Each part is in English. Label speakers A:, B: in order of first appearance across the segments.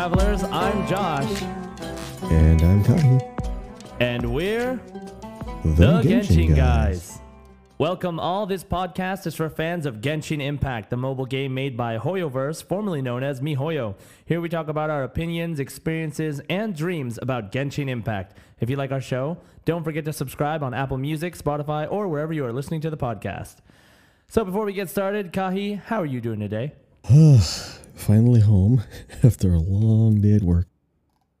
A: travelers. I'm Josh,
B: And I'm Kahi.
A: and we're
B: The,
A: the Genshin guys. Welcome all. This podcast is for fans of Genshin Impact, the mobile game made by Hoyoverse, formerly known as MiHoYo. Here we talk about our opinions, experiences, and dreams about Genshin Impact. If you like our show, don't forget to subscribe on Apple Music, Spotify, or wherever you are listening to the podcast. So before we get started, Kahi, how are you doing today?
B: Finally home after a long day at work.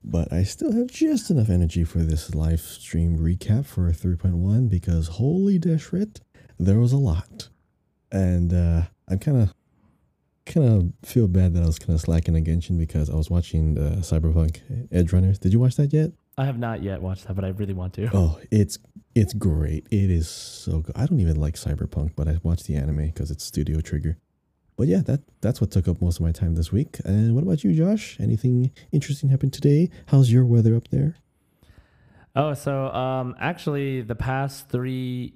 B: But I still have just enough energy for this live stream recap for 3.1 because holy deshret, there was a lot. And uh, I'm kind of kind of feel bad that I was kind of slacking on Genshin because I was watching the Cyberpunk Edge Runners. Did you watch that yet?
A: I have not yet watched that, but I really want to.
B: Oh, it's it's great. It is so good. I don't even like Cyberpunk, but I watched the anime because it's Studio Trigger. But yeah, that that's what took up most of my time this week. And what about you, Josh? Anything interesting happened today? How's your weather up there?
A: Oh, so um, actually, the past three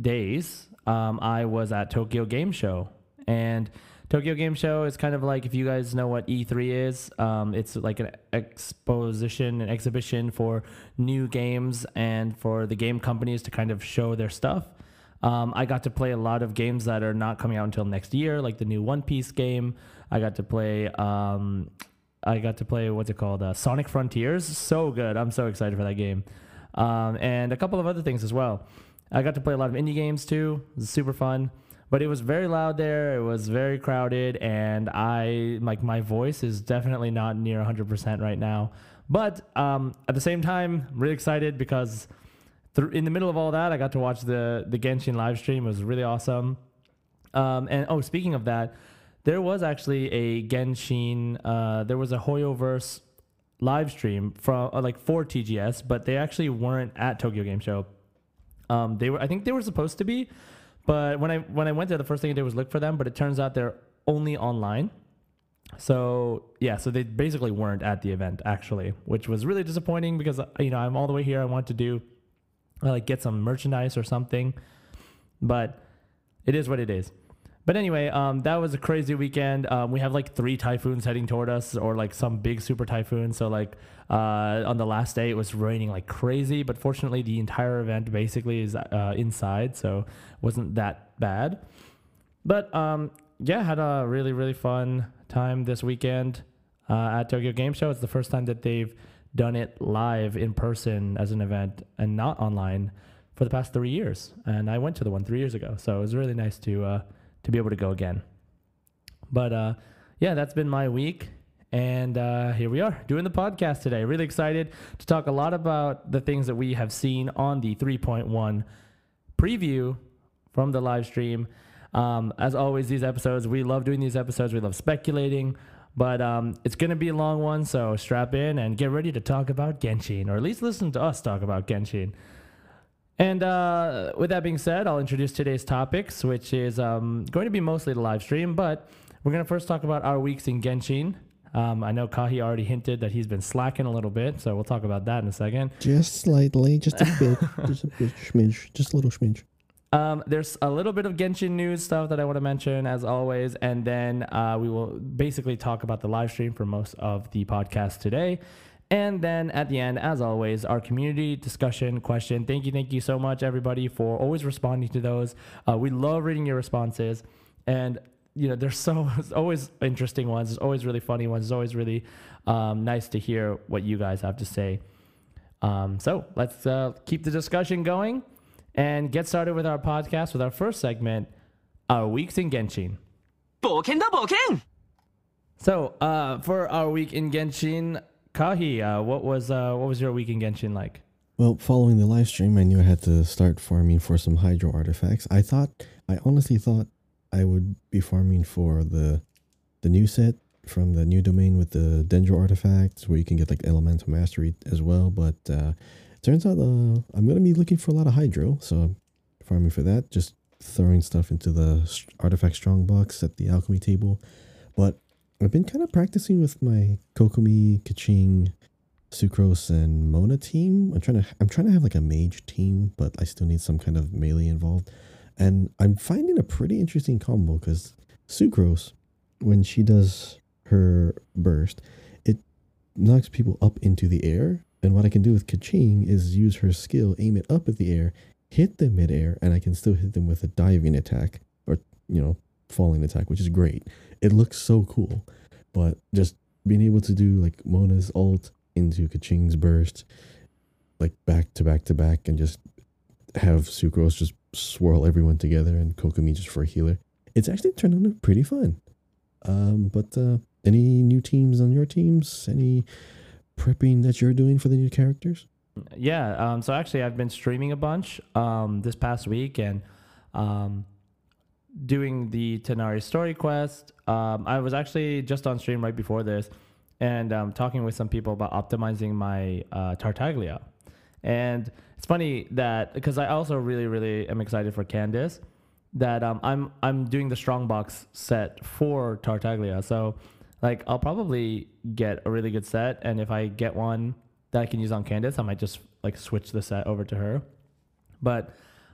A: days, um, I was at Tokyo Game Show, and Tokyo Game Show is kind of like if you guys know what E3 is. Um, it's like an exposition, an exhibition for new games and for the game companies to kind of show their stuff. Um, I got to play a lot of games that are not coming out until next year, like the new One Piece game. I got to play. Um, I got to play what's it called? Uh, Sonic Frontiers. So good. I'm so excited for that game. Um, and a couple of other things as well. I got to play a lot of indie games too. It was super fun. But it was very loud there. It was very crowded, and I like my voice is definitely not near 100% right now. But um, at the same time, really excited because in the middle of all that, I got to watch the the Genshin live stream. It was really awesome. Um, and oh, speaking of that, there was actually a Genshin. Uh, there was a Hoyoverse live stream from uh, like for TGS, but they actually weren't at Tokyo Game Show. Um, they were, I think they were supposed to be, but when I when I went there, the first thing I did was look for them. But it turns out they're only online. So yeah, so they basically weren't at the event actually, which was really disappointing because you know I'm all the way here. I want to do uh, like get some merchandise or something, but it is what it is. But anyway, um, that was a crazy weekend. Um, we have like three typhoons heading toward us, or like some big super typhoon. So like uh, on the last day, it was raining like crazy. But fortunately, the entire event basically is uh, inside, so wasn't that bad. But um, yeah, had a really really fun time this weekend uh, at Tokyo Game Show. It's the first time that they've done it live in person as an event and not online for the past three years. And I went to the one three years ago, so it was really nice to uh, to be able to go again. But uh, yeah, that's been my week. And uh, here we are doing the podcast today. Really excited to talk a lot about the things that we have seen on the 3.1 preview from the live stream. Um, as always, these episodes, we love doing these episodes. We love speculating, but um, it's going to be a long one. So strap in and get ready to talk about Genshin, or at least listen to us talk about Genshin. And uh, with that being said, I'll introduce today's topics, which is um, going to be mostly the live stream, but we're going to first talk about our weeks in Genshin. Um, I know Kahi already hinted that he's been slacking a little bit, so we'll talk about that in a second.
B: Just slightly, just a bit, just a bit, schmidge, just a little schmidge.
A: Um, there's a little bit of Genshin news stuff that I want to mention, as always, and then uh, we will basically talk about the live stream for most of the podcast today. And then at the end, as always, our community discussion question. Thank you, thank you so much, everybody, for always responding to those. Uh, we love reading your responses, and you know, there's so always interesting ones. There's always really funny ones. It's always really um, nice to hear what you guys have to say. Um, so let's uh, keep the discussion going and get started with our podcast with our first segment, Our Weeks in Genshin.
C: Boken da Boken!
A: So, uh, for our week in Genshin, Kahi, uh, what was uh, what was your week in Genshin like?
B: Well, following the live stream, I knew I had to start farming for some hydro artifacts. I thought, I honestly thought I would be farming for the the new set from the new domain with the dendro artifacts, where you can get like elemental mastery as well. But uh, turns out uh, I'm gonna be looking for a lot of hydro, so farming for that. Just throwing stuff into the artifact strong box at the alchemy table. But I've been kind of practicing with my Kokomi, Keqing, Sucrose and Mona team. I'm trying to I'm trying to have like a mage team, but I still need some kind of melee involved. And I'm finding a pretty interesting combo because Sucrose, when she does her burst, it knocks people up into the air. And what I can do with Keqing is use her skill, aim it up at the air, hit them midair, and I can still hit them with a diving attack or you know falling attack, which is great. It looks so cool, but just being able to do like Mona's ult into Keqing's burst, like back to back to back, and just have Sucrose just swirl everyone together and Kokomi just for a healer. It's actually turned out pretty fun. Um, but uh, any new teams on your teams? Any prepping that you're doing for the new characters?
A: Yeah. Um, so actually, I've been streaming a bunch um, this past week and um, doing the Tighnari story quest. Um, I was actually just on stream right before this and um, talking with some people about optimizing my uh, Tartaglia. And it's funny that because I also really, really am excited for Candace that um, I'm I'm doing the strongbox set for Tartaglia. So like I'll probably get a really good set, and if I get one that I can use on Candace, I might just like switch the set over to her. But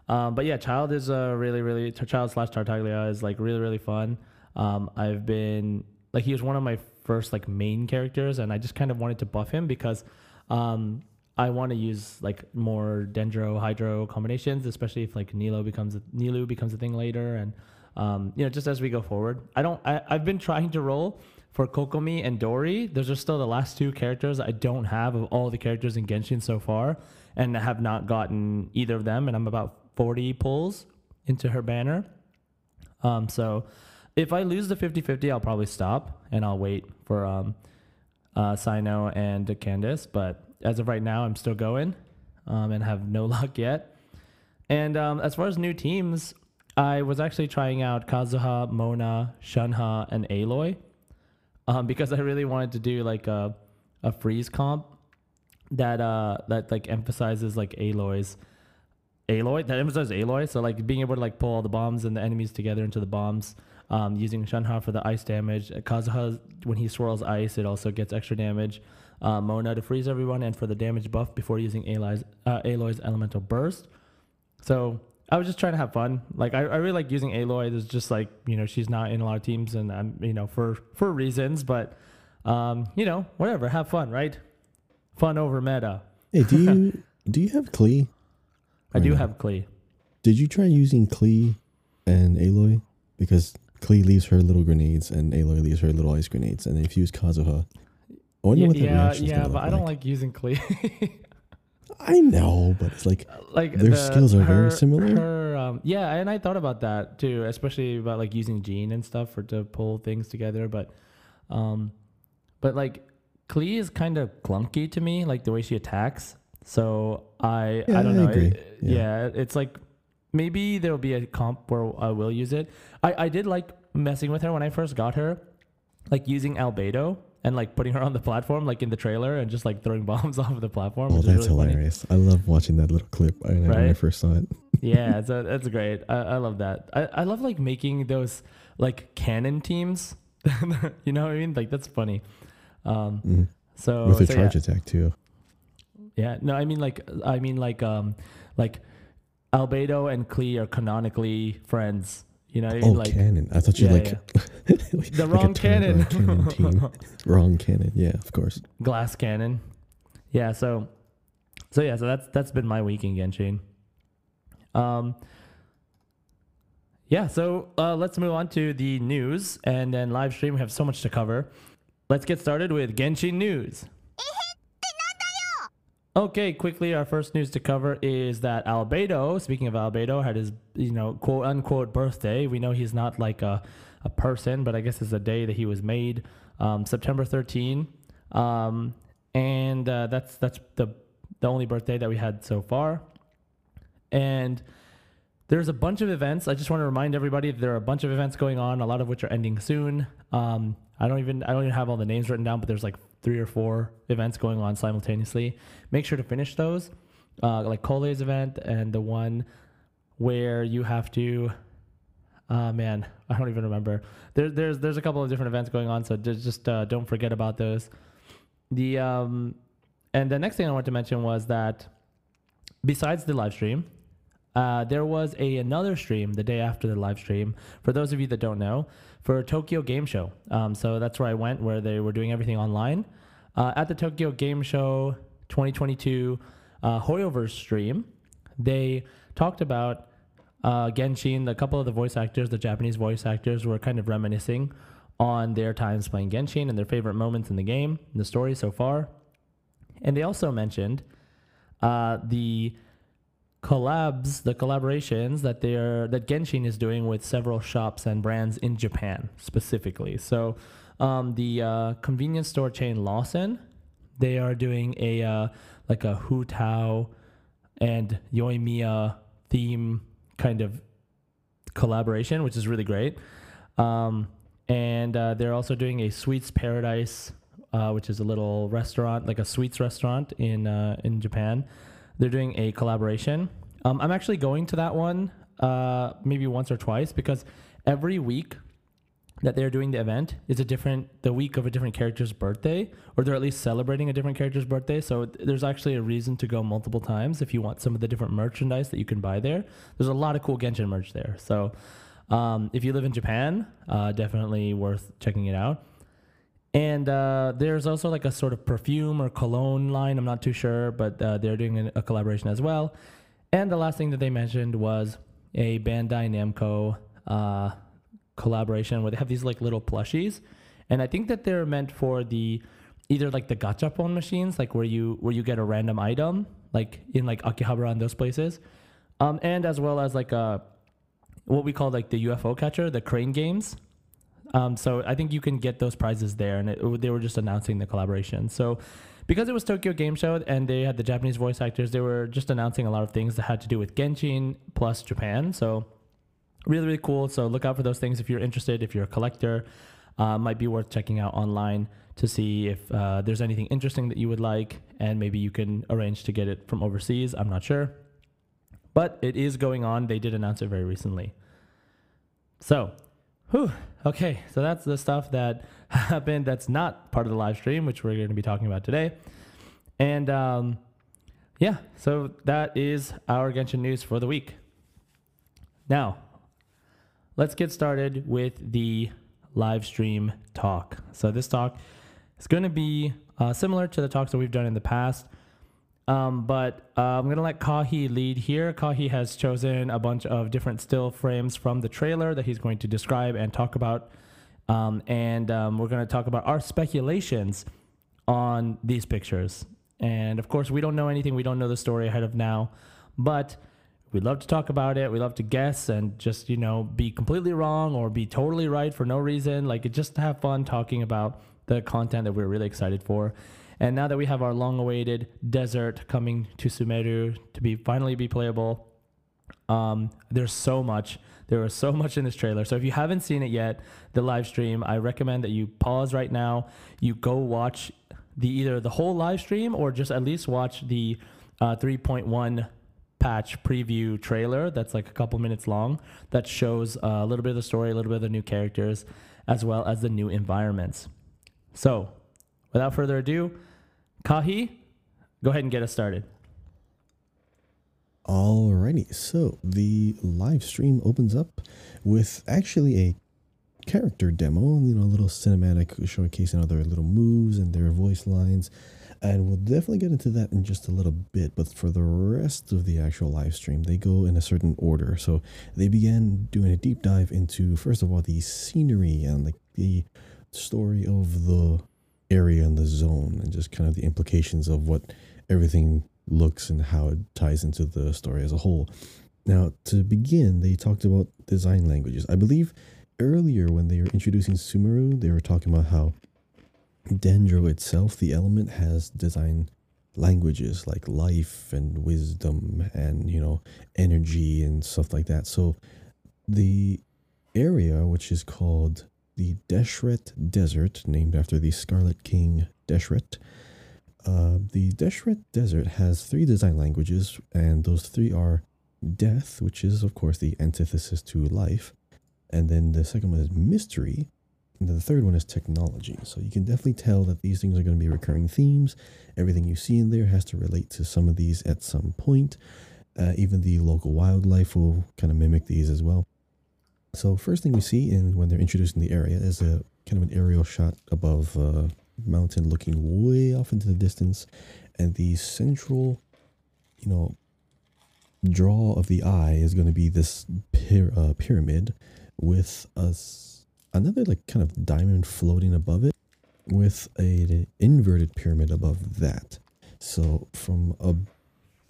A: um, but yeah, Childe is a really really Childe slash Tartaglia is like really really fun. Um, I've been like he was one of my first like main characters, and I just kind of wanted to buff him because um, I want to use like more Dendro Hydro combinations, especially if like Nilo becomes a, Nilou becomes a thing later, and um, you know just as we go forward. I don't. I, I've been trying to roll for Kokomi and Dori. Those are still the last two characters I don't have of all the characters in Genshin so far, and have not gotten either of them. And I'm about 40 pulls into her banner. Um, so if I lose the 50-50, I'll probably stop and I'll wait for um, uh, Cyno and Candace. But as of right now, I'm still going um, and have no luck yet. And um, as far as new teams, I was actually trying out Kazuha, Mona, Shenhe, and Aloy um, because I really wanted to do like a, a freeze comp that uh that like emphasizes like Aloy's Aloy that emphasizes Aloy. So like being able to like pull all the bombs and the enemies together into the bombs. Um, using Shenhe for the ice damage. Kazuha when he swirls ice, it also gets extra damage. Uh, Mona to freeze everyone, and for the damage buff before using Aloy's, uh, Aloy's elemental burst. So I was just trying to have fun. Like I, I really like using Aloy. There's just like you know she's not in a lot of teams, and I'm you know for for reasons, but um, you know whatever, have fun, right? Fun over meta.
B: Hey, do you do you have Klee?
A: I do
B: no?
A: have Klee.
B: Did you try using Klee and Aloy? Because Klee leaves her little grenades and Aloy leaves her little ice grenades, and they fuse use Kazuha, I wonder
A: Yeah,
B: what the
A: yeah,
B: reaction's
A: yeah, but
B: look
A: I don't like using Klee.
B: I know, but it's like
A: like
B: Their skills are very similar?
A: Her, um, yeah, and I thought about that too, especially about like using Jean and stuff for to pull things together. But, um, but like Klee is kind of clunky to me, like the way she attacks. So I
B: Yeah,
A: I don't
B: I
A: know. It-
B: Yeah.
A: yeah, it's like maybe there will be a comp where I will use it. I I did like messing with her when I first got her, like using Albedo. And like putting her on the platform, like in the trailer, and just like throwing bombs off of the platform.
B: oh, that's
A: really funny.
B: hilarious. I love watching that little clip I, when I
A: Right?
B: first saw it.
A: yeah, so that's great. I, I love that. I, I love like making those like canon teams. you know what I mean? Like that's funny. Um,
B: Mhm.
A: so
B: With a
A: so
B: charge
A: yeah.
B: attack too.
A: yeah, no, I mean like I mean like um like Albedo and Klee are canonically friends. You know, what I mean?
B: Oh,
A: like
B: cannon! I thought you
A: yeah,
B: like
A: yeah.
B: like
A: the wrong cannon.
B: uh, cannon. Wrong cannon. Yeah, of course.
A: glass cannon. Yeah, so so yeah, so that's that's been my week in Genshin. Um yeah, so uh, let's move on to the news and then live stream. We have so much to cover. Let's get started with Genshin news. Okay, quickly, our first news to cover is that Albedo, speaking of Albedo, had his, you know, quote unquote birthday. We know he's not like a, a person, but I guess it's a day that he was made, um, September 13. Um, and uh, that's that's the the only birthday that we had so far. And there's a bunch of events. I just want to remind everybody that there are a bunch of events going on, a lot of which are ending soon. Um, I don't even I don't even have all the names written down, but there's like three or four events going on simultaneously. Make sure to finish those, uh, like Cole's event and the one where you have to. Uh, man, I don't even remember. There, there's there's a couple of different events going on, so just just uh, don't forget about those. The um, and the next thing I wanted to mention was that besides the live stream, uh, there was a another stream the day after the live stream. For those of you that don't know, for Tokyo Game Show. Um, so that's where I went, where they were doing everything online. uh, at the Tokyo Game Show 2022 uh, Hoyoverse stream, they talked about uh, Genshin. A couple of the voice actors, the Japanese voice actors, were kind of reminiscing on their times playing Genshin and their favorite moments in the game, the story so far. And they also mentioned uh, the collabs, the collaborations that they're that Genshin is doing with several shops and brands in Japan specifically. So um, the uh, convenience store chain Lawson, they are doing a uh, like a Hu Tao and Yoimiya theme kind of collaboration, which is really great. Um, and uh, they're also doing a Sweets Paradise, uh, which is a little restaurant, like a sweets restaurant in uh, in Japan. They're doing a collaboration. Um, I'm actually going to that one uh, maybe once or twice because every week that they're doing the event is a different the week of a different character's birthday or they're at least celebrating a different character's birthday. So there's actually a reason to go multiple times if you want some of the different merchandise that you can buy there. There's a lot of cool genshin merch there. So um, if you live in japan uh, definitely worth checking it out and uh, there's also like a sort of perfume or cologne line i'm not too sure but uh, they're doing a collaboration as well. And the last thing that they mentioned was a bandai namco uh, collaboration where they have these like little plushies, and I think that they're meant for the either like the gachapon machines, like where you where you get a random item, like in like Akihabara and those places, um, and as well as like a what we call like the UFO catcher, the crane games. Um, so I think you can get those prizes there, and it, they were just announcing the collaboration. So because it was Tokyo Game Show and they had the Japanese voice actors, they were just announcing a lot of things that had to do with Genshin plus Japan. So really really cool. So look out for those things if you're interested if you're a collector. Uh, might be worth checking out online to see if uh, there's anything interesting that you would like and maybe you can arrange to get it from overseas. I'm not sure. But it is going on. They did announce it very recently. So whew, okay so that's the stuff that happened that's not part of the live stream which we're going to be talking about today and um, yeah so that is our genshin news for the week now let's get started with the live stream talk. So this talk is going to be uh, similar to the talks that we've done in the past. Um, but uh, I'm to let Kahi lead here. Kahi has chosen a bunch of different still frames from the trailer that he's going to describe and talk about. Um, and um, we're to talk about our speculations on these pictures. And of course, we don't know anything. We don't know the story ahead of now. But we love to talk about it. We love to guess and just, you know, be completely wrong or be totally right for no reason. Like, just have fun talking about the content that we're really excited for. And now that we have our long awaited desert coming to Sumeru to be finally be playable, um, there's so much. There was so much in this trailer. So if you haven't seen it yet, the live stream, I recommend that you pause right now. You go watch the either the whole live stream or just at least watch the uh, 3.1 patch preview trailer that's like a couple minutes long that shows uh, a little bit of the story, a little bit of the new characters, as well as the new environments. So, without further ado, Kahi, go ahead and get us started.
B: Alrighty, so the live stream opens up with actually a character demo, you know, a little cinematic showcasing all their little moves and their voice lines and we'll definitely get into that in just a little bit. But for the rest of the actual live stream, they go in a certain order. So they began doing a deep dive into, first of all, the scenery and like the story of the area and the zone, and just kind of the implications of what everything looks and how it ties into the story as a whole. Now, to begin, they talked about design languages. I believe earlier when they were introducing Sumeru, they were talking about how Dendro itself, the element, has design languages like life and wisdom and, you know, energy and stuff like that. So the area, which is called the Deshret Desert, named after the Scarlet King Deshret, uh, the Deshret Desert has three design languages, and those three are death, which is, of course, the antithesis to life. And then the second one is mystery, and the third one is technology. So you can definitely tell that these things are going to be recurring themes. Everything you see in there has to relate to some of these at some point. Uh, even the local wildlife will kind of mimic these as well. So first thing we see in when they're introducing the area is a kind of an aerial shot above a mountain looking way off into the distance, and the central, you know, draw of the eye is going to be this uh, pyramid with a another like kind of diamond floating above it, with a inverted pyramid above that. So from a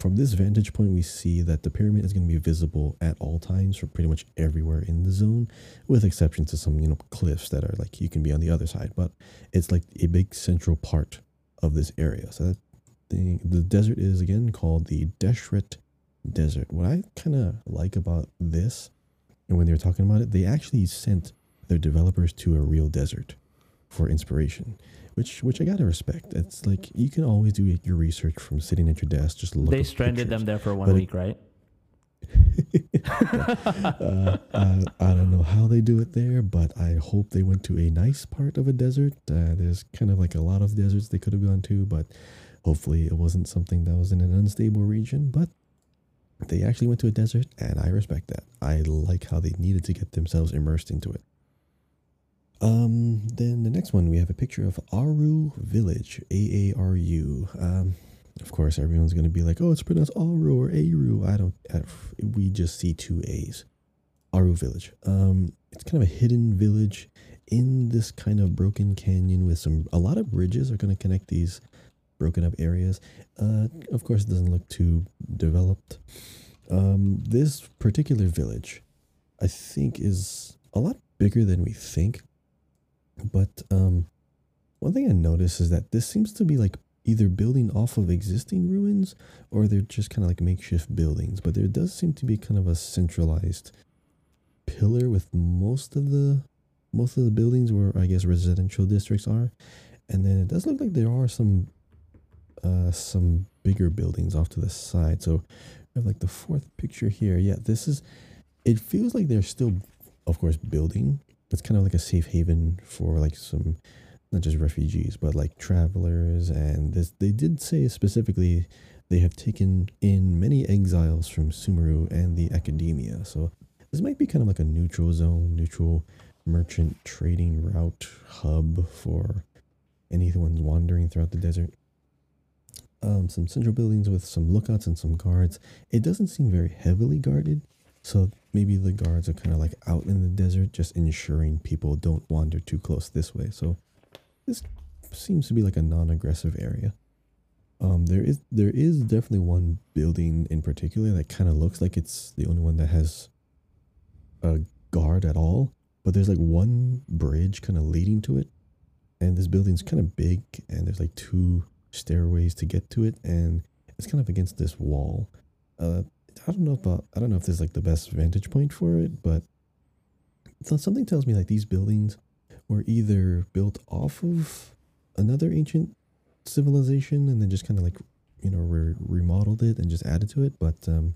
B: from this vantage point, we see that the pyramid is going to be visible at all times from pretty much everywhere in the zone, with exception to some you know cliffs that are like you can be on the other side. But it's like a big central part of this area. So that the the desert is again called the Deshret Desert. What I kind of like about this, and when they were talking about it, they actually sent their developers to a real desert for inspiration which which I gotta respect. It's like you can always do your research from sitting at your desk, just look.
A: they stranded them there for one
B: But it-
A: week, right?
B: uh, I, I don't know how they do it there, but I hope they went to a nice part of a desert. Uh, there's kind of like a lot of deserts they could have gone to, but hopefully it wasn't something that was in an unstable region. But they actually went to a desert, and I respect that. I like how they needed to get themselves immersed into it. Um, then the next one we have a picture of Aaru Village, A A R U. Um, of course, everyone's going to be like, "Oh, it's pronounced Aru or Aru." I don't. I, we just see two A's. Aaru Village. Um, it's kind of a hidden village in this kind of broken canyon with some. A lot of bridges are going to connect these broken up areas. Uh, of course, it doesn't look too developed. Um, this particular village, I think, is a lot bigger than we think. But um, one thing I noticed is that this seems to be like either building off of existing ruins or they're just kind of like makeshift buildings. But there does seem to be kind of a centralized pillar with most of the most of the buildings where I guess residential districts are, and then it does look like there are some uh some bigger buildings off to the side. So we have like the fourth picture here. Yeah, this is. It feels like they're still, of course, building. It's kind of like a safe haven for like some, not just refugees, but like travelers. And this, they did say specifically they have taken in many exiles from Sumeru and the academia. So this might be kind of like a neutral zone, neutral merchant trading route hub for anyone wandering throughout the desert. Um, some central buildings with some lookouts and some guards. It doesn't seem very heavily guarded, so maybe the guards are kind of like out in the desert, just ensuring people don't wander too close this way. So this seems to be like a non-aggressive area. Um, there is there is definitely one building in particular that kind of looks like it's the only one that has a guard at all. But there's like one bridge kind of leading to it, and this building's kind of big, and there's like two stairways to get to it, and it's kind of against this wall. Uh, I don't know about I don't know if this is like the best vantage point for it, but so something tells me like these buildings were either built off of another ancient civilization and then just kind of like you know re- remodeled it and just added to it. But um,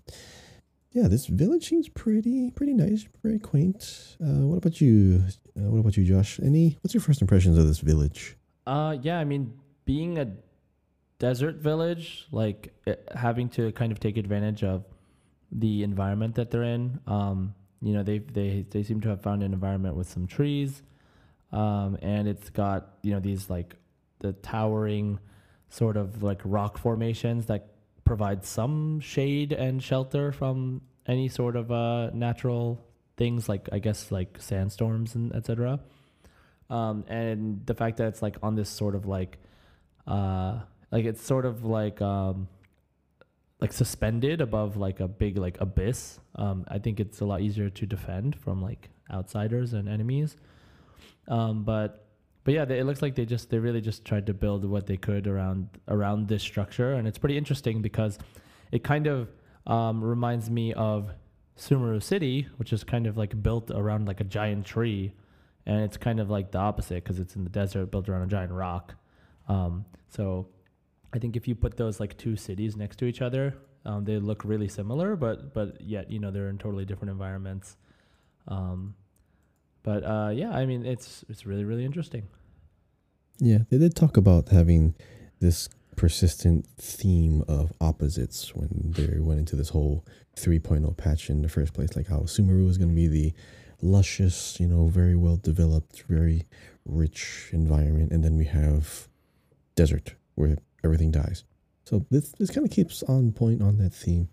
B: yeah, this village seems pretty pretty nice, very quaint. Uh, what about you? Uh, what about you, Josh? Any what's your first impressions of this village?
A: Uh, yeah, I mean, being a desert village, like it, having to kind of take advantage of the environment that they're in. Um, you know, they they they seem to have found an environment with some trees, um, and it's got you know these like the towering sort of like rock formations that provide some shade and shelter from any sort of uh, natural things like I guess like sandstorms and etc. Um, and the fact that it's like on this sort of like uh, like it's sort of like um, like suspended above like a big like abyss. Um, I think it's a lot easier to defend from like outsiders and enemies. Um, but but yeah, they, it looks like they just they really just tried to build what they could around around this structure, and it's pretty interesting because it kind of um, reminds me of Sumeru City, which is kind of like built around like a giant tree, and it's kind of like the opposite because it's in the desert, built around a giant rock. Um, so I think if you put those like two cities next to each other, um, they look really similar, but but yet you know they're in totally different environments. Um, but uh, yeah, I mean it's it's really really interesting.
B: Yeah, they did talk about having this persistent theme of opposites when they went into this whole 3.0 patch in the first place, like how Sumeru was going to be the luscious, you know, very well developed, very rich environment, and then we have desert where everything dies. So this this kind of keeps on point on that theme.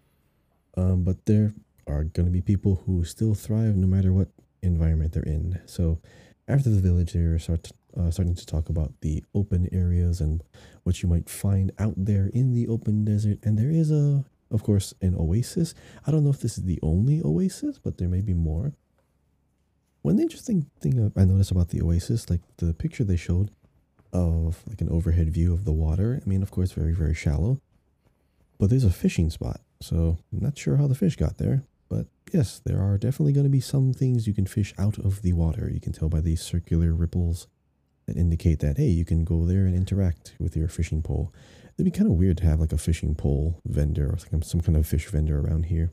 B: Um, but there are going to be people who still thrive no matter what environment they're in. So after the village, they're start uh, starting to talk about the open areas and what you might find out there in the open desert. And there is a, of course, an oasis. I don't know if this is the only oasis, but there may be more. One interesting thing I noticed about the oasis, like the picture they showed of like an overhead view of the water. I mean, of course, very very shallow, but there's a fishing spot. So I'm not sure how the fish got there. But yes, there are definitely going to be some things you can fish out of the water. You can tell by these circular ripples that indicate that, hey, you can go there and interact with your fishing pole. It'd be kind of weird to have like a fishing pole vendor or some, some kind of fish vendor around here.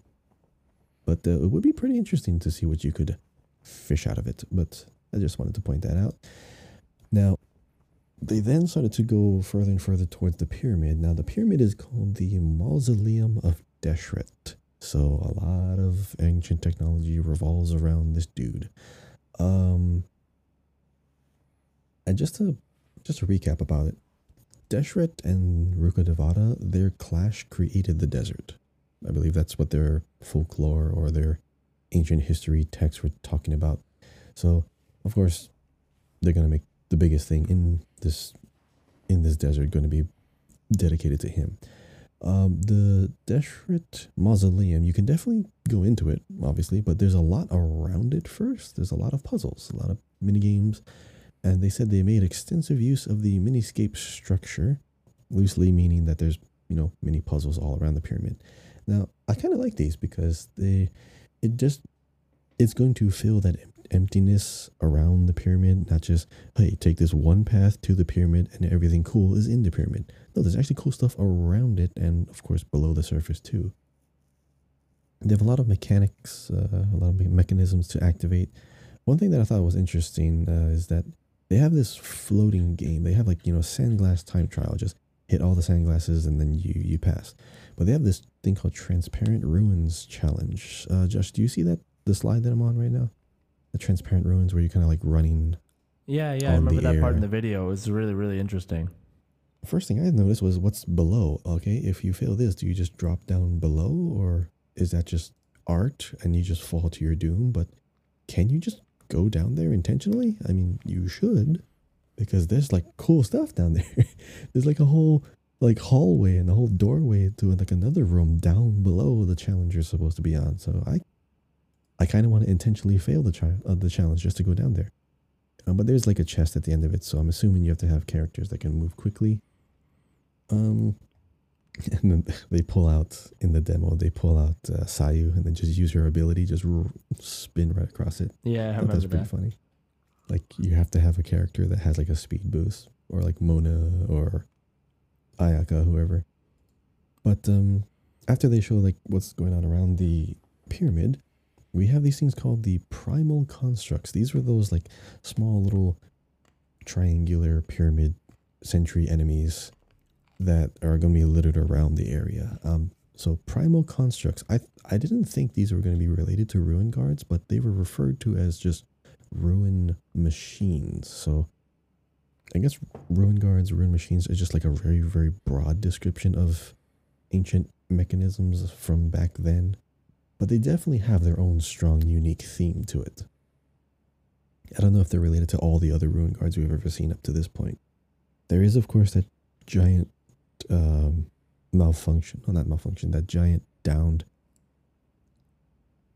B: But uh, it would be pretty interesting to see what you could fish out of it. But I just wanted to point that out. Now, they then started to go further and further towards the pyramid. Now, the pyramid is called the Mausoleum of Deshret. So a lot of ancient technology revolves around this dude. Um, and just to just to recap about it, Deshret and Rukkhadevata, their clash created the desert. I believe that's what their folklore or their ancient history texts were talking about. So, of course, they're gonna make the biggest thing in this in this desert going to be dedicated to him. Um, the Deshret Mausoleum, you can definitely go into it, obviously, but there's a lot around it first. There's a lot of puzzles, a lot of mini games, and they said they made extensive use of the miniscape structure, loosely meaning that there's you know mini puzzles all around the pyramid. Now, I kind of like these because they, it just, it's going to fill that emptiness around the pyramid, not just hey, take this one path to the pyramid and everything cool is in the pyramid no, there's actually cool stuff around it and, of course, below the surface too. They have a lot of mechanics, uh, a lot of mechanisms to activate. One thing that I thought was interesting uh, is that they have this floating game. They have like, you know, sandglass time trial. Just hit all the sandglasses and then you, you pass. But they have this thing called Transparent Ruins Challenge. Uh, Josh, do you see that, the slide that I'm on right now? The Transparent Ruins where you're kind of like running.
A: Yeah, yeah, I remember that air. part in the video. It was really, really interesting
B: first thing I noticed was what's below. Okay, if you fail this, do you just drop down below, or is that just art and you just fall to your doom? But can you just go down there intentionally? I mean, you should, because there's like cool stuff down there. there's like a whole like hallway and a whole doorway to like another room down below the challenge you're supposed to be on. So I, I kind of want to intentionally fail the tri- uh, the challenge just to go down there. Um, but there's like a chest at the end of it, so I'm assuming you have to have characters that can move quickly um, and then they pull out in the demo. They pull out uh, Sayu and then just use her ability, just r- spin right across it.
A: Yeah, I remember that's pretty
B: that. funny. Like you have to have a character that has like a speed boost, or like Mona or Ayaka, whoever. But um, after they show like what's going on around the pyramid, we have these things called the primal constructs. These were those like small little triangular pyramid sentry enemies that are going to be littered around the area. Um, so primal constructs, I I didn't think these were going to be related to ruin guards, but they were referred to as just ruin machines. So I guess ruin guards, ruin machines is just like a very very broad description of ancient mechanisms from back then, but they definitely have their own strong, unique theme to it. I don't know if they're related to all the other ruin guards we've ever seen up to this point. There is, of course, that giant um, malfunction. Well, not malfunction. That giant downed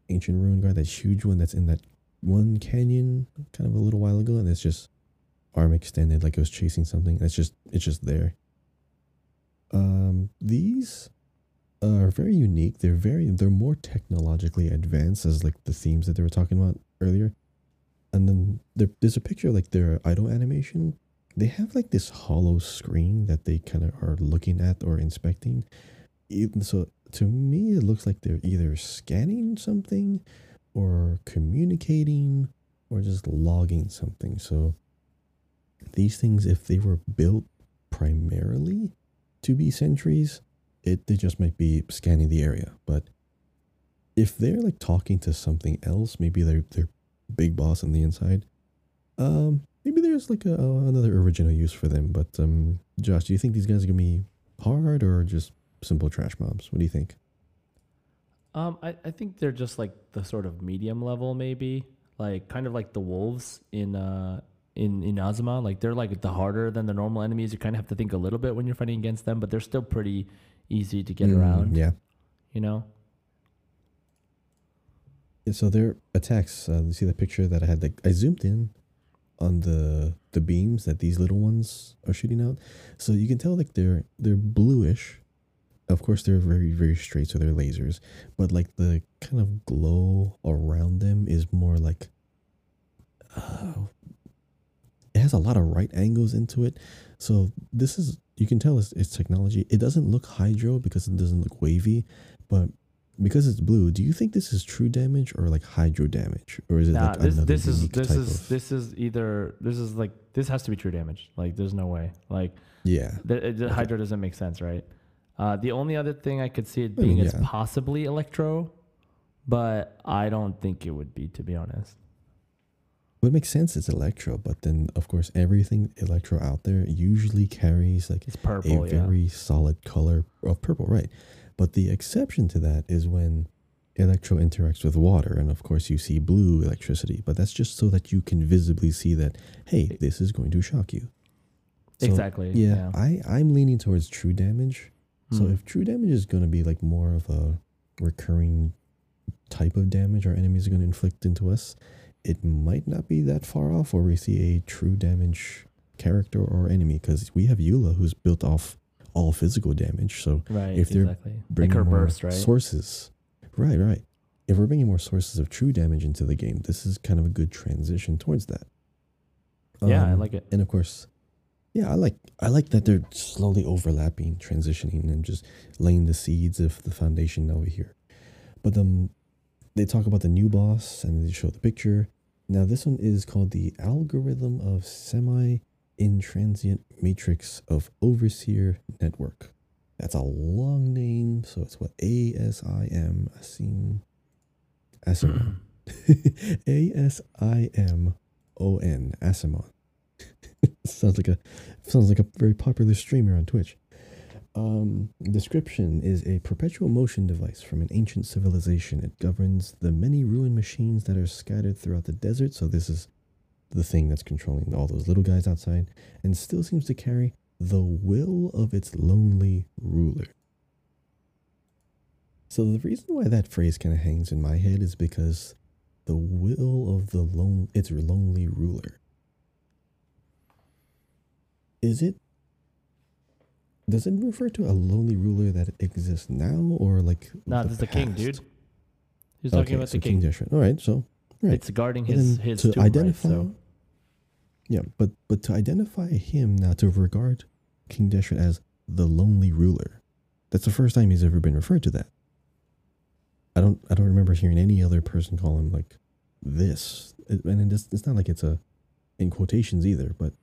B: ancient ruin guard. That huge one that's in that one canyon, kind of a little while ago, and it's just arm extended, like it was chasing something. It's just it's just there. Um, these are very unique. They're very they're more technologically advanced as like the themes that they were talking about earlier. And then there, there's a picture of like their idle animation they have like this hollow screen that they kind of are looking at or inspecting. Even so, to me, it looks like they're either scanning something or communicating or just logging something. So these things, if they were built primarily to be sentries, it they just might be scanning the area. But if they're like talking to something else, maybe they're they're big boss on the inside. Um, maybe there's like a, another original use for them. But um, Josh, do you think these guys are gonna be hard or just simple trash mobs? What do you think?
A: Um, I, I think they're just like the sort of medium level, maybe like kind of like the wolves in uh in Inazuma. Like they're like the harder than the normal enemies. You kind of have to think a little bit when you're fighting against them, but they're still pretty easy to get
B: Mm,
A: around.
B: Yeah.
A: You know.
B: Yeah, so their attacks. Uh, you see the picture that I had. Like I zoomed in on the the beams that these little ones are shooting out. So you can tell like they're they're bluish. Of course, they're very very straight, so they're lasers. But like the kind of glow around them is more like. Uh, it has a lot of right angles into it, so this is you can tell it's, it's technology. It doesn't look hydro because it doesn't look wavy, but because it's blue, do you think this is true damage or like hydro damage, or is it
A: Nah,
B: like
A: this
B: another
A: this is this is
B: of?
A: this is either this is like this has to be true damage. Like there's no way. Like
B: yeah,
A: the, the Hydro doesn't make sense, right? Uh, the only other thing I could see it being
B: mean,
A: is possibly Electro, but I don't think it would be, to be honest.
B: What makes sense is electro, but then of course everything electro out there usually carries like
A: It's
B: a
A: yeah.
B: very solid color of purple, right? But the exception to that is when electro interacts with water, and of course you see blue electricity. But that's just so that you can visibly see that hey, this is going to shock you. So,
A: exactly.
B: Yeah,
A: Yeah.
B: I I'm leaning towards true damage. So
A: Hmm.
B: if true damage is going to be like more of a recurring type of damage our enemies are going to inflict into us, it might not be that far off where we see a true damage character or enemy because we have Eula who's built off all physical damage. So
A: right.
B: if they're
A: exactly. Like
B: bringing
A: her
B: more
A: burst, right?
B: sources, right, right. If we're bringing more sources of true damage into the game, this is kind of a good transition towards that.
A: Yeah, I
B: Um,
A: like it.
B: and of course, yeah, I like I like that they're slowly overlapping, transitioning, and just laying the seeds of the foundation over here. But um, they talk about the new boss and they show the picture. Now this one is called the algorithm of semi intransient matrix of overseer network. That's a long name, so it's what A S I M Asim Asimon. Hmm. A S I M O N Asimon. sounds like a sounds like a very popular streamer on Twitch. Um, description is a perpetual motion device from an ancient civilization. It governs the many ruined machines that are scattered throughout the desert. So this is the thing that's controlling all those little guys outside, and still seems to carry the will of its lonely ruler. So the reason why that phrase kind of hangs in my head is because the will of the lone its lonely ruler. Is it does it refer to a lonely ruler that exists now or like
A: No,
B: the
A: this is the king, dude. He's talking
B: Okay,
A: about
B: so
A: the king.
B: Deshret. All right, so right.
A: It's guarding his his
B: to
A: tomb, right? So
B: yeah but but to identify him now to regard king Deshret as the lonely ruler that's the first time he's ever been referred to that i don't i don't remember hearing any other person call him like this It- and it's, it's not like it's a in quotations either but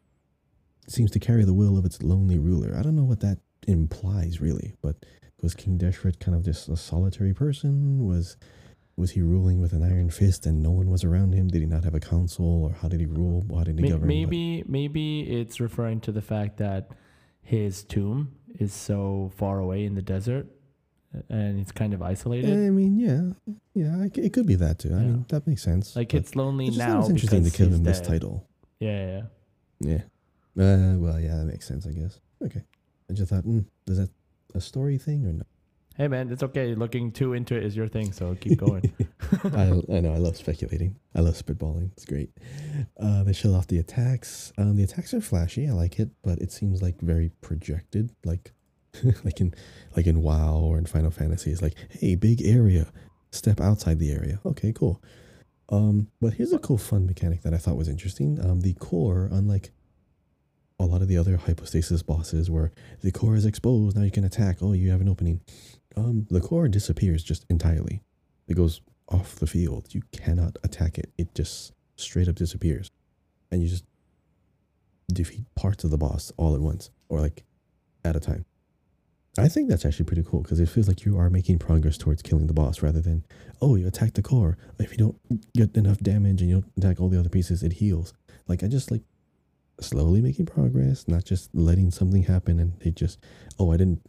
B: seems to carry the will of its lonely ruler i don't know what that implies really but was king Deshret kind of just a solitary person was was he ruling with an iron fist and no one was around him? Did he not have a council, or how did he rule? How did he govern?
A: Maybe maybe it's referring to the fact that his tomb is so far away in the desert and it's kind of isolated.
B: I mean, yeah, yeah, it could be that too. I
A: Yeah.
B: mean, that makes sense.
A: like it's lonely
B: I just thought
A: now
B: It's interesting to give him this title.
A: Yeah, yeah, yeah.
B: Uh, well, yeah, that makes sense. I guess. Okay. I just thought, mm, is that a story thing or no?
A: Hey man, it's okay. Looking too into it is your thing, so keep going.
B: I, I know. I love speculating. I love spitballing. It's great. Uh, they show off the attacks. Um, the attacks are flashy. I like it, but it seems like very projected. Like, like in like in WoW or in Final Fantasy. It's like, hey, big area. Step outside the area. Okay, cool. Um, but here's a cool fun mechanic that I thought was interesting. Um, the core, unlike a lot of the other hypostasis bosses, where the core is exposed, now you can attack. Oh, you have an opening. Um, the core disappears just entirely. It goes off the field. You cannot attack it. It just straight up disappears. And you just defeat parts of the boss all at once or like at a time. I think that's actually pretty cool because it feels like you are making progress towards killing the boss rather than, oh, you attack the core. If you don't get enough damage and you don't attack all the other pieces, it heals. Like I just like slowly making progress, not just letting something happen and they just, oh, I didn't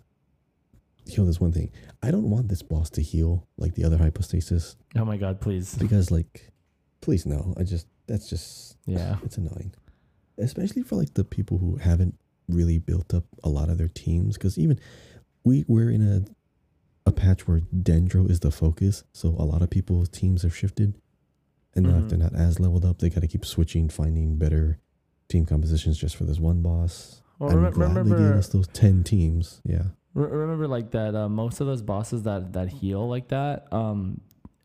B: heal this one thing. I don't want this boss to heal like the other hypostasis
A: Oh my god, please.
B: because like, please no. I just that's just
A: Yeah.
B: it's annoying, especially for like the people who haven't really built up a lot of their teams. Because even we we're in a a patch where Dendro is the focus, so a lot of people's teams have shifted, and now if
A: mm-hmm.
B: they're not as leveled up, they got to keep switching, finding better team compositions just for this one boss.
A: Well,
B: I'm glad they gave
A: remember,
B: us those ten teams. Yeah,
A: re- remember like that. Uh, most of those bosses that that heal like that, um,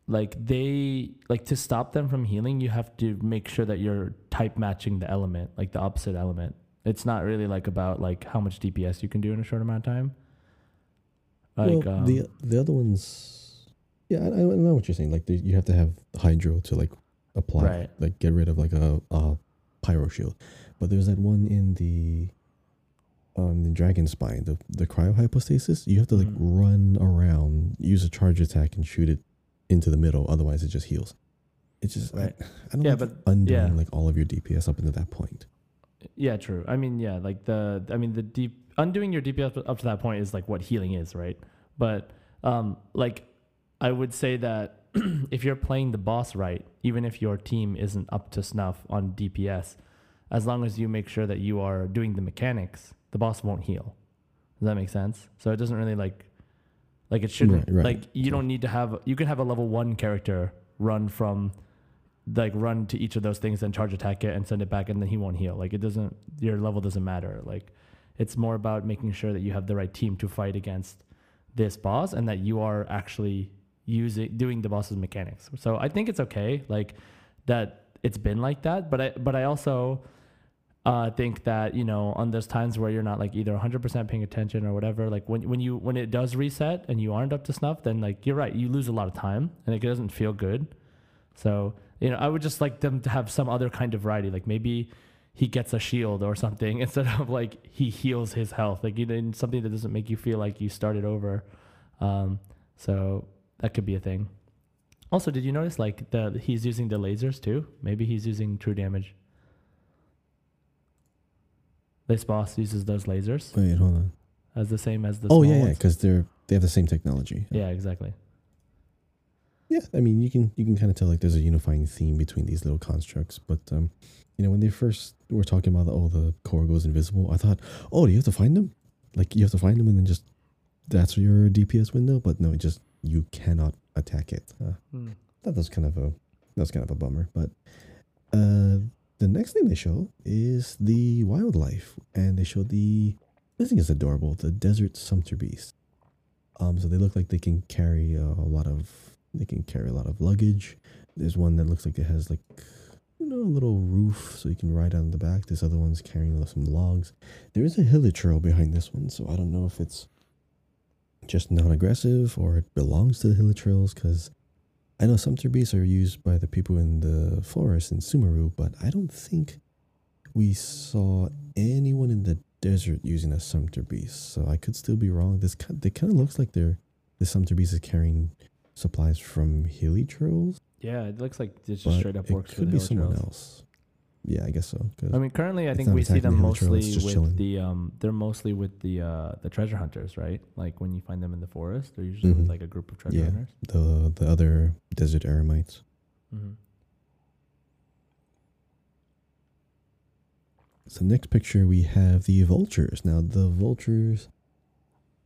A: like they like to stop them from healing. You have to make sure that you're type matching the element, like the opposite element. It's not really like about like how much DPS you can do in a short amount of time. Like
B: well,
A: um,
B: the the other ones, yeah, I, I know what you're saying. Like the, you have to have Hydro to like apply,
A: Right.
B: like get rid of like a, a pyro shield. But there's that one in the um the Dragonspine, the the cryo hypostasis. You have to like
A: Mhm.
B: run around, use a charge attack, and shoot it into the middle. Otherwise, it just heals. It's just
A: Right.
B: I, I don't
A: Yeah,
B: like
A: but-
B: undoing
A: yeah.
B: like all of your DPS up into that point.
A: Yeah, true. I mean, yeah, like the I mean the deep undoing your DPS up to that point is like what healing is, right? But um like I would say that if you're playing the boss right, even if your team isn't up to snuff on DPS, as long as you make sure that you are doing the mechanics, the boss won't heal. Does that make sense? So it doesn't really like like it shouldn't
B: Right, right.
A: like you don't need to have you can have a level 1 character run from like run to each of those things and charge attack it and send it back and then he won't heal like it doesn't your level doesn't matter like it's more about making sure that you have the right team to fight against this boss and that you are actually using doing the boss's mechanics so i think it's okay like that it's been like that but i but i also uh, think that you know on those times where you're not like either 100% paying attention or whatever like when, when you when it does reset and you aren't up to snuff then like you're right you lose a lot of time and it doesn't feel good so, you know, I would just like them to have some other kind of variety. Like maybe he gets a shield or something instead of like he heals his health. Like you know, something that doesn't make you feel like you started over. Um, so that could be a thing. Also, did you notice like the he's using the lasers too? Maybe he's using true damage. This boss uses those lasers
B: Wait, hold on.
A: as the same as the.
B: oh yeah, yeah, because they're they have the same technology.
A: yeah, exactly.
B: Yeah, I mean, you can you can kind of tell like there's a unifying theme between these little constructs. But um, you know, when they first were talking about the, oh the core goes invisible, I thought, oh, do you have to find them? Like you have to find them and then just that's your DPS window. But no, it just you cannot attack it. Uh,
A: Hmm.
B: that was kind of a that's kind of a bummer. But uh, the next thing they show is the wildlife, and they show the this thing is adorable, the desert sumpter beast. Um, so they look like they can carry uh, a lot of they can carry a lot of luggage. There's one that looks like it has like you know a little roof so you can ride on the back. This other one's carrying some logs. There is a hilichurl behind this one, so I don't know if it's just non-aggressive or it belongs to the hilichurls because I know sumpter beasts are used by the people in the forest in Sumeru, but I don't think we saw anyone in the desert using a sumpter beast. So I could still be wrong. This kind, it kind of looks like they're the sumpter beast is carrying supplies from hilichurls,
A: Yeah, it looks like it just straight up
B: it
A: works for
B: could be someone
A: Hilichurls.
B: else. Yeah, I guess so.
A: I mean, currently, I think we see them
B: the Hilichurl, it's
A: mostly with
B: chilling.
A: the um. They're mostly with the uh the treasure hunters, right? Like when you find them in the forest, they're usually with
B: Mhm.
A: like a group of treasure
B: Yeah.
A: hunters.
B: the the other desert eremites.
A: Mm-hmm.
B: So next picture we have the vultures. Now the vultures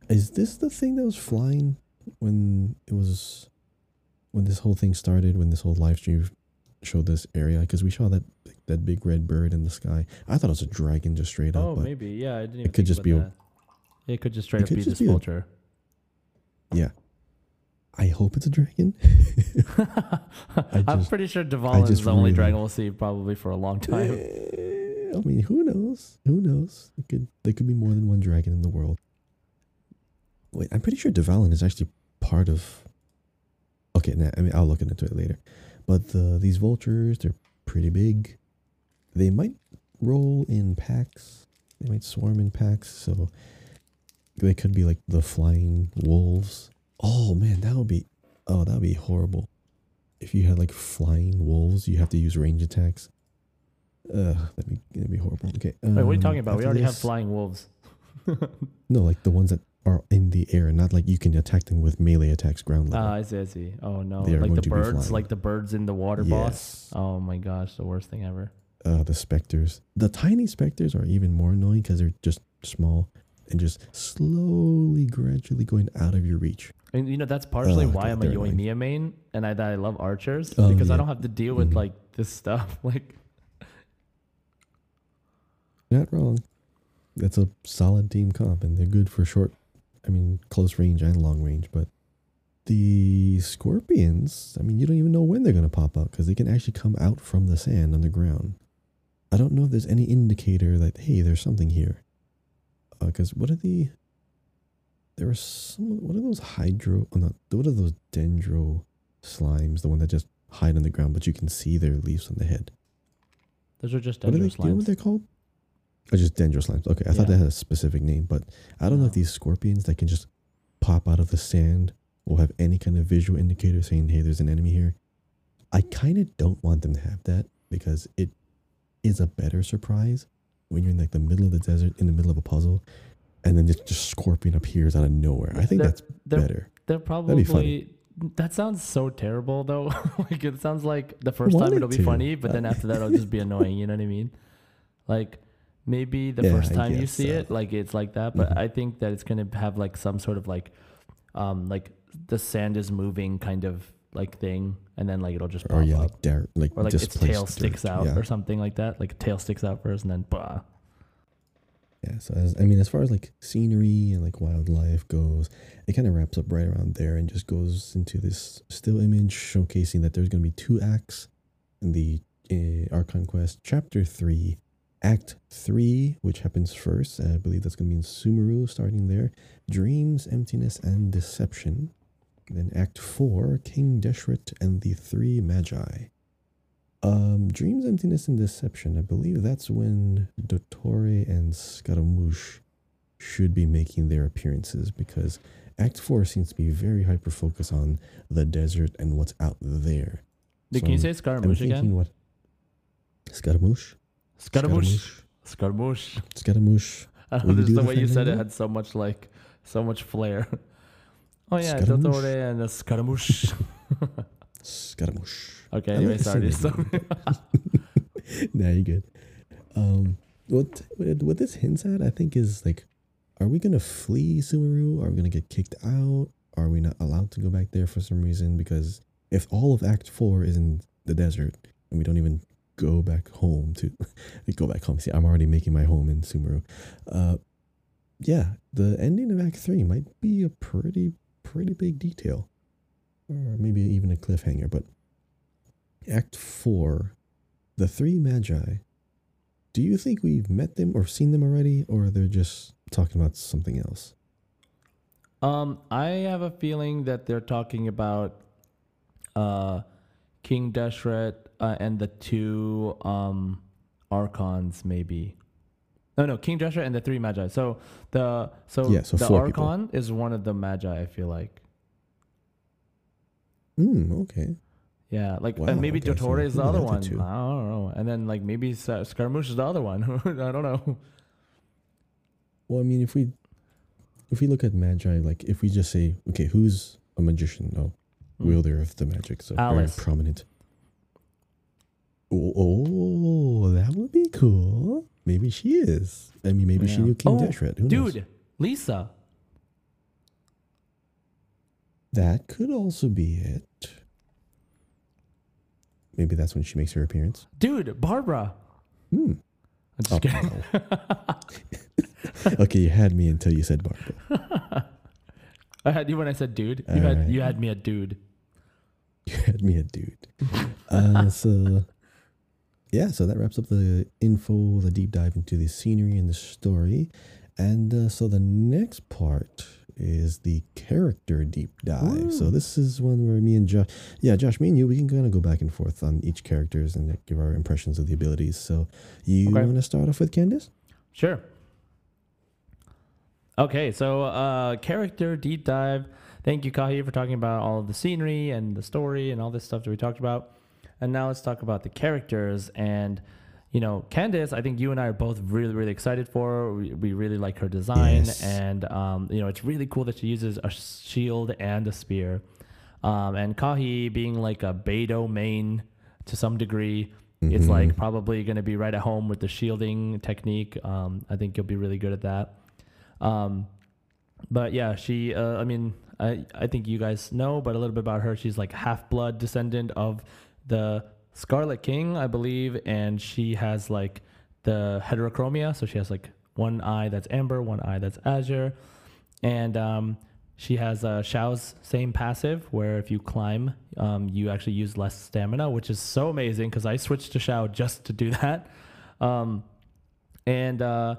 B: is this the thing that was flying when it was when this whole thing started, when this whole live stream showed this area? Because we saw that that big red bird in the sky. I thought it was a dragon just straight up,
A: Oh, maybe. Yeah, I didn't. Even
B: it could just be a-
A: It could just straight up be
B: just
A: this vulture.
B: yeah. I hope it's a dragon.
A: I'm pretty sure Dvalin's
B: is
A: the only
B: really-
A: dragon we'll see probably for a long time.
B: Eh, I mean, who knows? Who knows? It could there could be more than one dragon in the world. Wait, I'm pretty sure Dvalin is actually part of. Okay, nah, I mean I'll look into it later, but the, these vultures they're pretty big. They might roll in packs. They might swarm in packs. So they could be like the flying wolves. Oh man, that would be oh that would be horrible. If you had like flying wolves, you have to use range attacks. Ugh, that'd be that'd be horrible. Okay.
A: Wait, what are you
B: um,
A: talking about? We already have flying wolves.
B: No, like the ones that are in the air, not like you can attack them with melee attacks ground level.
A: Ah, I see, I see. Oh no,
B: They are
A: like
B: going
A: the
B: to be
A: birds,
B: flying.
A: like the birds in the water boss.
B: yes.
A: Oh my gosh, the worst thing ever.
B: uh, the specters. The tiny specters are even more annoying because they're just small and just slowly, gradually going out of your reach.
A: And you know that's partially
B: Oh,
A: why
B: God,
A: I'm a
B: they're
A: Yoimiya main, and I that I love archers
B: Oh,
A: because I
B: yeah.
A: don't have to deal with
B: Mhm.
A: like this stuff. Like,
B: Not wrong. That's a solid team comp, and they're good for short, I mean, close range and long range. But the scorpions, I mean, you don't even know when they're going to pop up because they can actually come out from the sand on the ground. I don't know if there's any indicator that, hey, there's something here. Uh, because what are the. There are some. What are those hydro. Oh, not, what are those dendro slimes? The one that just hide on the ground, but you can see their leaves on the head.
A: those are just
B: What are they? Do you know what they're called? Oh, just dangerous slimes. Okay, I thought
A: Yeah.
B: that had a specific name, but I don't know if these scorpions that can just pop out of the sand will have any kind of visual indicator saying, "Hey, there's an enemy here." I kind of don't want them to have that because it is a better surprise when you're in like the middle of the desert, in the middle of a puzzle, and then just, just scorpion appears out of nowhere. I think
A: They're-
B: that's
A: they're-
B: better.
A: They're
B: be
A: probably.
B: funny.
A: That sounds so terrible though. like it sounds like the first time
B: it
A: it'll be
B: to.
A: funny, but then after that it'll just be annoying. You know what I mean? Like maybe the
B: Yeah,
A: first time you see
B: so.
A: it, like it's like that. But
B: Mhm.
A: I think that it's gonna have like some sort of like, um, like the sand is moving kind of like thing, and then like it'll just pop
B: Or yeah,
A: up,
B: like dar- like
A: or like its tail sticks
B: dirt.
A: out
B: Yeah.
A: or something like that. Like tail sticks out first, and then bah.
B: Yeah, so as, I mean, as far as like scenery and like wildlife goes, it kind of wraps up right around there and just goes into this still image showcasing that there's going to be two acts in the uh, Archon Quest, Chapter 3, Act 3, which happens first. I believe that's going to be in Sumeru, starting there. Dreams, Emptiness, and Deception. Then Act 4, King Deshret and the Three Magi. Um, Dreams, Emptiness, and Deception. I believe that's when Dottore and Scaramouche should be making their appearances because Act 4 seems to be very hyper focused on the desert and what's out there.
A: Dude,
B: So
A: can you say Scaramouche again?
B: what? Scaramouche?
A: Scaramouche. Scaramouche.
B: Scaramouche.
A: I don't know, just the
B: the
A: way you said it had so much like so much flair. oh yeah,
B: Scaramouche.
A: Dottore and a Scaramouche.
B: Scaramouche.
A: okay,
B: I
A: anyway,
B: like to
A: sorry.
B: nah, you're good. Um, what what this hints at, I think, is like, are we gonna flee Sumeru? Are we gonna get kicked out? Are we not allowed to go back there for some reason? Because if all of Act Four is in the desert and we don't even go back home to go back home. See, I'm already making my home in Sumeru. Uh, yeah, the ending of Act Three might be a pretty pretty big detail, or maybe even a cliffhanger. But Act Four the three magi do you think we've met them or seen them already or they're just talking about something else
A: um, I have a feeling that they're talking about uh, King Deshret uh, and the two um, archons, maybe. No, no, King Deshret and the three magi. So the so,
B: Yeah, so
A: the
B: four people.
A: archon is one of the magi. I feel like.
B: Hmm. okay
A: Yeah, like
B: Wow,
A: and maybe
B: okay, so
A: is the other one.
B: two?
A: I don't know. And then like maybe Scaramouche is the other one. I don't know.
B: well i mean if we if we look at magi like if we just say okay who's a magician no
A: Hmm.
B: Wielder of the magic so
A: Alice.
B: very prominent oh, oh that would be cool maybe she is i mean maybe she knew king
A: Oh,
B: Deshret. Who knows?
A: Dude, Lisa.
B: that could also be it maybe that's when she makes her appearance
A: Dude, Barbara.
B: hmm
A: I'm just
B: Oh,
A: kidding.
B: no. okay, you had me until you said Barbara.
A: I had you when I said dude. You had
B: Alright.
A: you had me a dude.
B: You had me a dude. Uh, so, yeah, so that wraps up the info, the deep dive into the scenery and the story. And uh, so the next part is the character deep dive. So this is one where me and Josh, yeah, Josh, me and you, we can kind of go back and forth on each characters and give our impressions of the abilities. So you
A: Okay.
B: want to start off with Candace?
A: Sure. Okay, so uh, character deep dive. Thank you, Kahi, for talking about all of the scenery and the story and all this stuff that we talked about. And now let's talk about the characters. And, you know, Candace, I think you and I are both really, really excited for. her. We, we really like her design.
B: Yes.
A: And, um, you know, it's really cool that she uses a shield and a spear. Um, and Kahi being like a Beidou main to some degree, it's
B: Mhm.
A: like probably going to be right at home with the shielding technique. Um, I think you'll be really good at that. Um, but yeah, she. Uh, I mean, I I think you guys know, but a little bit about her. She's like half blood descendant of the Scarlet King, I believe, and she has like the heterochromia. So she has like one eye that's amber, one eye that's azure, and um, she has uh, Xiao's same passive, where if you climb, um, you actually use less stamina, which is so amazing because I switched to Xiao just to do that. Um, and uh,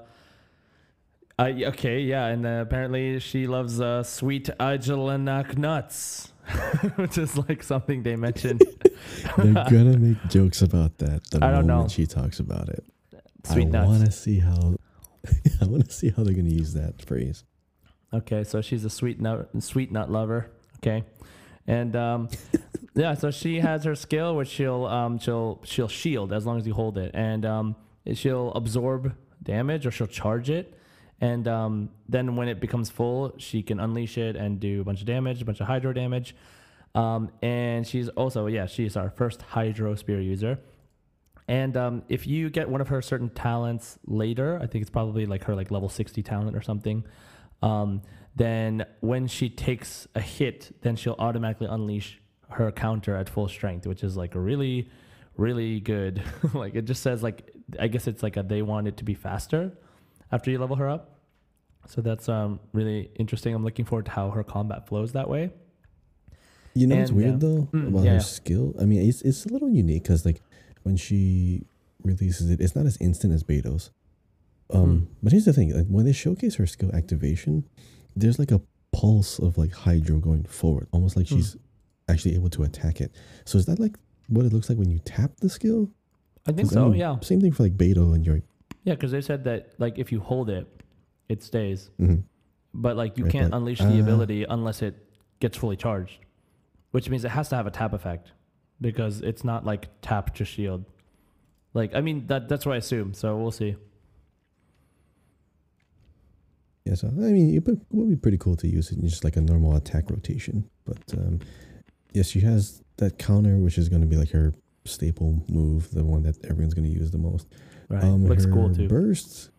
A: I okay, yeah, and uh, apparently she loves uh, sweet Ajilenakh nuts, which is like something they mentioned.
B: They're gonna make jokes about that the
A: I don't
B: moment
A: know.
B: she talks about it.
A: Sweet
B: I
A: nuts.
B: want to see how. I want to see how they're gonna use that phrase.
A: Okay, so she's a sweet nut, sweet nut lover. Okay, and um, yeah, so she has her skill, which she'll um, she'll she'll shield as long as you hold it, and um, she'll absorb damage or she'll charge it, and um, then when it becomes full, she can unleash it and do a bunch of damage, a bunch of hydro damage. Um, and she's also yeah, she's our first hydro spear user. And um, if you get one of her certain talents later, I think it's probably like her like level sixty talent or something. Um, then when she takes a hit, then she'll automatically unleash her counter at full strength, which is like a really, really good. like it just says like I guess it's like a they want it to be faster after you level her up. So that's um really interesting. I'm looking forward to how her combat flows that way.
B: You know what's
A: And,
B: weird
A: uh,
B: though
A: mm,
B: about
A: yeah.
B: her skill? I mean, it's it's a little unique because like when she releases it, it's not as instant as Beidou's. Um,
A: Hmm.
B: but here's the thing: like when they showcase her skill activation, there's like a pulse of like Hydro going forward, almost like
A: Hmm.
B: she's actually able to attack it. So is that like what it looks like when you tap the skill?
A: I think
B: 'Cause, I
A: so.
B: mean,
A: yeah,
B: Same thing for like Beidou and your.
A: Yeah, because they said that like if you hold it, it stays,
B: mhm.
A: but like you
B: Right,
A: can't
B: but-
A: unleash the
B: uh,
A: ability unless it gets fully charged, which means it has to have a tap effect because it's not like tap to shield. Like I mean that that's what I assume. So we'll see.
B: Yeah, so I mean, it would would be pretty cool to use it in just like a normal attack rotation. But um, yes, she has that counter, which is going to be like her staple move, the one that everyone's going to use the most.
A: Right,
B: Um,
A: looks cool too.
B: Bursts.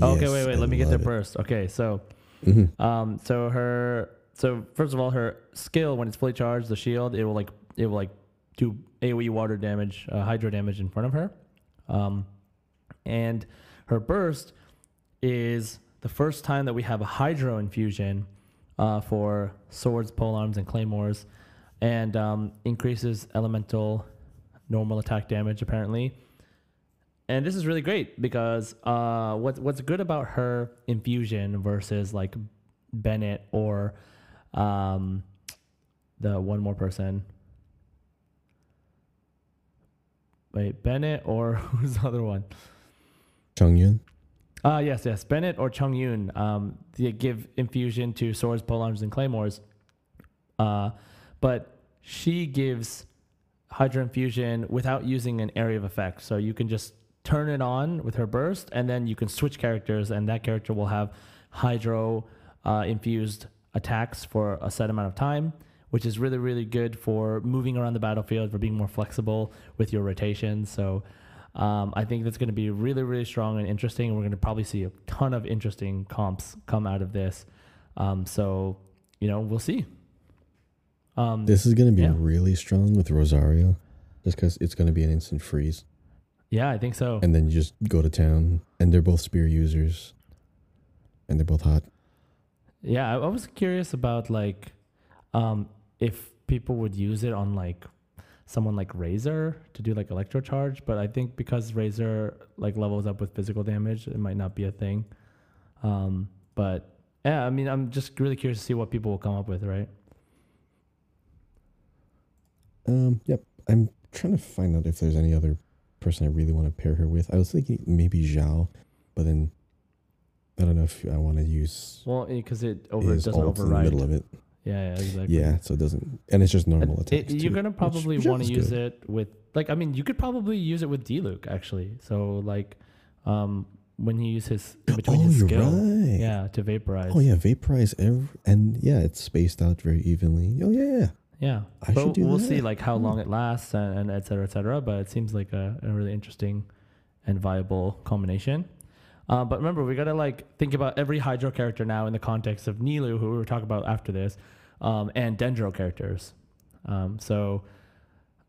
A: Oh, okay, wait, wait.
B: I
A: Let me get the burst. Okay, so
B: Mhm.
A: um, so her so first of all, her skill when it's fully charged, the shield it will like it will like do AOE water damage, uh, hydro damage in front of her, um, and her burst is the first time that we have a hydro infusion uh, for swords, polearms, and claymores, and um, increases elemental normal attack damage apparently. And this is really great because uh, what's what's good about her infusion versus like Bennett or um, the one more person. Wait, Bennett or who's the other one?
B: Chongyun.
A: Ah, yes, yes, Bennett or Chongyun. Um, they give infusion to swords, polearms, and claymores. Uh, but she gives Hydro infusion without using an area of effect. So you can just turn it on with her burst, and then you can switch characters, and that character will have Hydro uh, infused attacks for a set amount of time, which is really, really good for moving around the battlefield, for being more flexible with your rotation. So um, I think that's going to be really, really strong and interesting. We're going to probably see a ton of interesting comps come out of this. Um, so, you know, we'll see. Um,
B: This is going to be
A: Yeah.
B: really strong with Rosaria, just because it's going to be an instant freeze,
A: yeah, I think so.
B: and then you just go to town, and they're both spear users, and they're both hot.
A: Yeah, I, I was curious about like um, if people would use it on like someone like Razor to do like electro charge, but I think because Razor like levels up with physical damage, it might not be a thing. Um, but yeah, I mean, I'm just really curious to see what people will come up with, right?
B: Um, yep. I'm trying to find out if there's any other person I really want to pair her with. I was thinking maybe Xiao, but then I don't know if I want to use
A: Well, because it over it doesn't
B: ult in the middle of it.
A: Yeah, yeah, exactly.
B: Yeah, so it doesn't, and it's just normal
A: It- you're gonna probably want to use
B: good.
A: it with like I mean you could probably use it with Diluc actually. So like um when you use his between
B: Oh,
A: his skill,
B: right.
A: yeah, to vaporize.
B: Oh yeah, vaporize every, and yeah, it's spaced out very evenly. Oh yeah, yeah.
A: Yeah.
B: I
A: but we'll
B: that.
A: see like how
B: Hmm.
A: long it lasts and, and et cetera, et cetera. But it seems like a, a really interesting and viable combination. Uh, but remember, we gotta like think about every Hydro character now in the context of Nilou, who we were talking about after this, um, and Dendro characters. Um, so,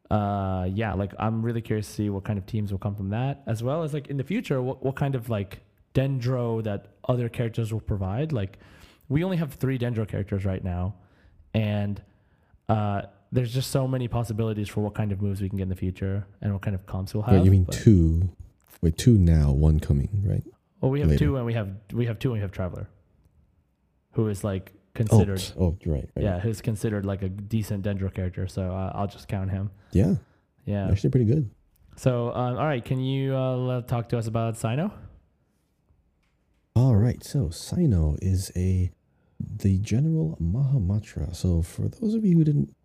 A: uh, yeah, like I'm really curious to see what kind of teams will come from that, as well as like in the future, what what kind of like Dendro that other characters will provide. Like, we only have three Dendro characters right now, and uh, there's just so many possibilities for what kind of moves we can get in the future and what kind of comps we'll have.
B: Wait, you mean two? Wait, two now, one coming, right?
A: Well, we have
B: later?
A: two, and we have we have two, and we have Traveler, who is like
B: Oh,
A: considered,
B: t- oh, right, right.
A: yeah, who's considered like a decent Dendro character. So uh, I'll just count him.
B: yeah,
A: Yeah.
B: actually pretty good.
A: So um, all right, can you uh, talk to us about Cyno?
B: All right, so Cyno is a the general Mahamatra. So for those of you who didn't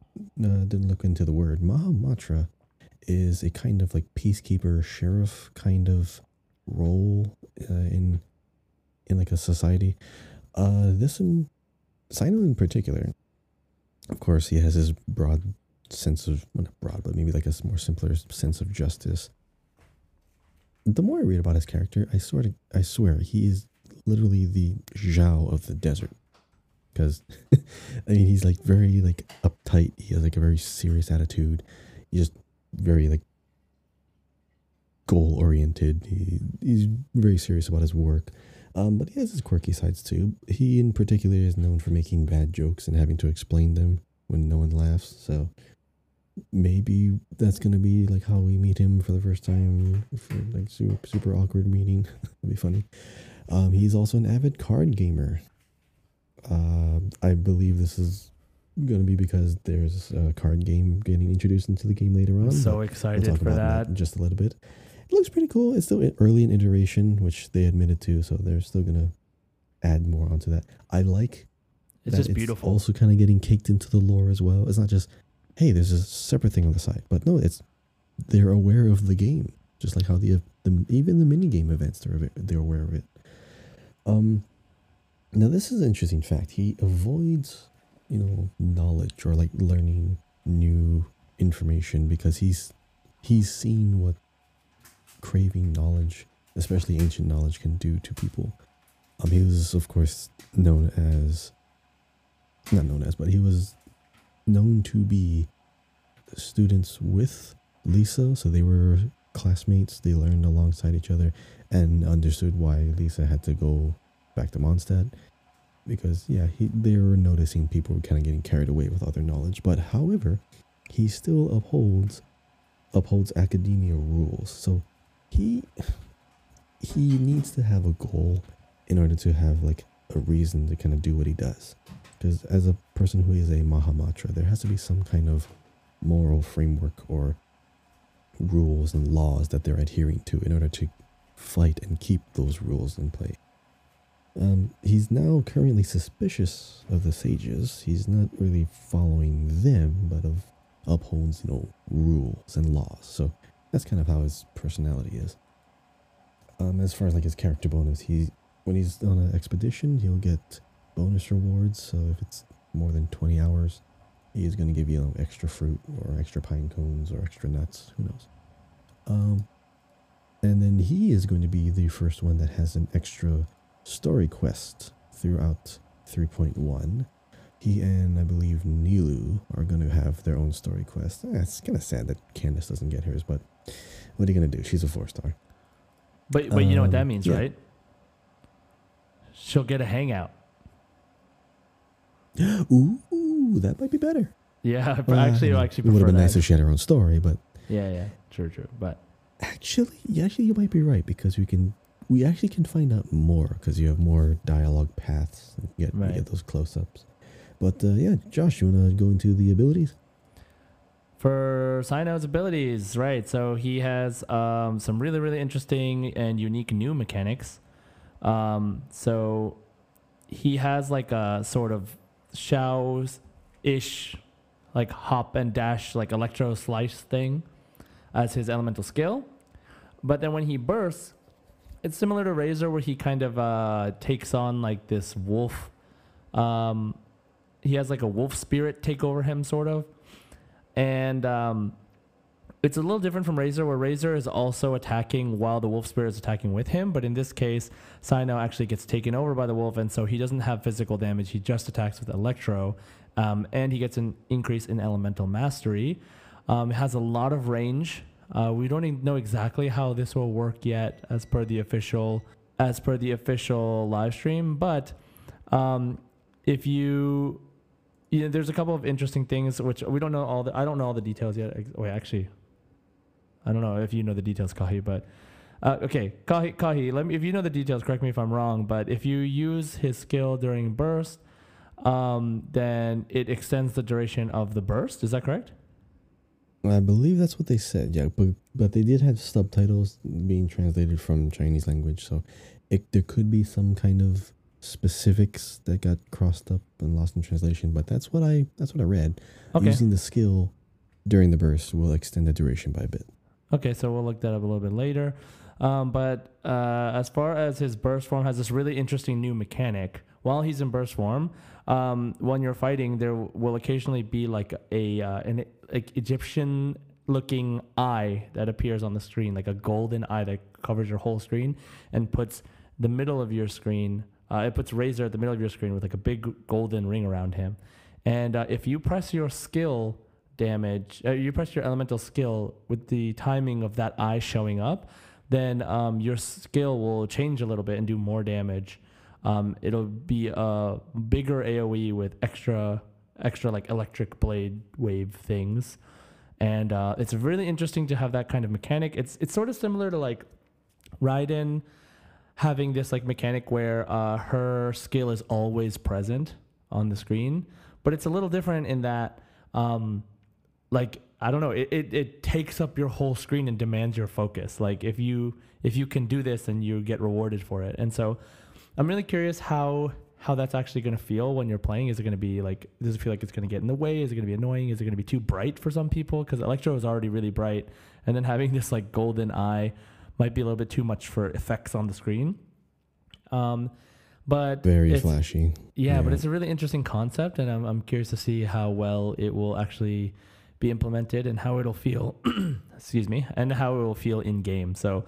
B: uh, didn't look into the word, Mahamatra is a kind of like peacekeeper sheriff kind of role uh, in in like a society. Uh, this in Cyno in particular, of course, he has his broad sense of well, not broad, but maybe like a more simpler sense of justice. The more I read about his character, I sort of I swear he is literally the Xiao of the desert. Because I mean he's like very like uptight. He has like a very serious attitude. He's just very like goal oriented. He, he's very serious about his work. Um, but he has his quirky sides too. He in particular is known for making bad jokes and having to explain them when no one laughs. So maybe that's gonna be like how we meet him for the first time for like super, super awkward meeting. That'd be funny. Um, he's also an avid card gamer. Uh, I believe this is gonna be because there's a card game getting introduced into the game later on.
A: I'm so
B: we'll
A: excited
B: talk
A: for
B: about
A: that.
B: in just a little bit. It looks pretty cool. It's still early in iteration, which they admitted to, so they're still gonna add more onto that. I like
A: It's
B: that
A: just beautiful.
B: Also, kind of getting caked into the lore as well. It's not just, hey, there's a separate thing on the side, but no, it's they're aware of the game, just like how the the even the mini game events they're they're aware of it. Um, now this is an interesting fact. He avoids, you know, knowledge or like learning new information because he's he's seen what craving knowledge, especially ancient knowledge, can do to people. Um, he was, of course, known as not known as, but he was known to be students with Lisa, so they were classmates. They learned alongside each other and understood why Lisa had to go back to Mondstadt because yeah, he they were noticing people were kind of getting carried away with other knowledge. But however, he still upholds upholds academia rules. So he he needs to have a goal in order to have like a reason to kind of do what he does. Because as a person who is a Mahamatra, there has to be some kind of moral framework or rules and laws that they're adhering to in order to fight and keep those rules in play. Um, he's now currently suspicious of the sages. He's not really following them, but of upholds, you know, rules and laws. So that's kind of how his personality is. Um, as far as like his character bonus, he when he's on an expedition, he'll get bonus rewards. So if it's more than twenty hours, he is going to give you, you know, extra fruit or extra pine cones or extra nuts. Who knows? Um, and then he is going to be the first one that has an extra story quest throughout 3.1. He and I believe Nilou are going to have their own story quest. Eh, it's kind of sad that Candace doesn't get hers, but what are you going to do? She's a four star.
A: But but you know what that
B: Um,
A: means,
B: yeah.
A: right? She'll get a hangout.
B: Ooh, that might be better.
A: Yeah, but
B: Well,
A: actually,
B: I
A: actually
B: it would have been
A: that.
B: nice if she had her own story, but
A: yeah, yeah, true, true. But
B: actually, yeah, actually, you might be right because we can, we actually can find out more because you have more dialogue paths. And you get, you
A: Right.
B: get those close ups. But uh, yeah, Josh, you want to go into the abilities?
A: for Cyno's abilities, right? So he has um, some really, really interesting and unique new mechanics. Um, so he has like a sort of Xiao's ish, like hop and dash, like electro slice thing as his elemental skill. But then when he bursts, it's similar to Razor, where he kind of uh, takes on like this wolf. Um, he has like a wolf spirit take over him, sort of. And um, it's a little different from Razor, where Razor is also attacking while the wolf spirit is attacking with him. But in this case, Cyno actually gets taken over by the wolf, and so he doesn't have physical damage. He just attacks with Electro, um, and he gets an increase in Elemental Mastery. Um, has a lot of range. Uh, we don't know exactly how this will work yet, as per the official as per the official live stream. But um, if you, you know, there's a couple of interesting things which we don't know all the. I don't know all the details yet. Wait, actually, I don't know if you know the details, Kahi. But uh, okay, Kahi, Kahi, let me. If you know the details, correct me if I'm wrong. But if you use his skill during burst, um, then it extends the duration of the burst. Is that correct?
B: I believe that's what they said. Yeah, but but they did have subtitles being translated from Chinese language, so it there could be some kind of specifics that got crossed up and lost in translation. But that's what I that's what I read.
A: Okay.
B: Using the skill during the burst will extend the duration by a bit.
A: Okay, so we'll look that up a little bit later. Um, but uh, as far as his burst form has this really interesting new mechanic. While he's in burst form, um, when you're fighting, there will occasionally be like a uh, an like Egyptian looking eye that appears on the screen, like a golden eye that covers your whole screen and puts the middle of your screen. Uh, it puts Razor at the middle of your screen with like a big golden ring around him. And uh, if you press your skill damage, uh, you press your elemental skill with the timing of that eye showing up, then um, your skill will change a little bit and do more damage. Um, it'll be a bigger AOE with extra, extra like electric blade wave things, and uh, it's really interesting to have that kind of mechanic. It's it's sort of similar to like Raiden having this like mechanic where uh, her skill is always present on the screen, but it's a little different in that, um, like I don't know, it, it, it takes up your whole screen and demands your focus. Like if you if you can do this, then you get rewarded for it. And so, I'm really curious how how that's actually going to feel when you're playing. Is it going to be like does it feel like it's going to get in the way? Is it going to be annoying? Is it going to be too bright for some people? Because Electro is already really bright, and then having this like golden eye might be a little bit too much for effects on the screen. Um, but
B: Very flashy.
A: yeah, but it's a really interesting concept, and I'm, I'm curious to see how well it will actually be implemented and how it'll feel. excuse me, and how it will feel in game. So,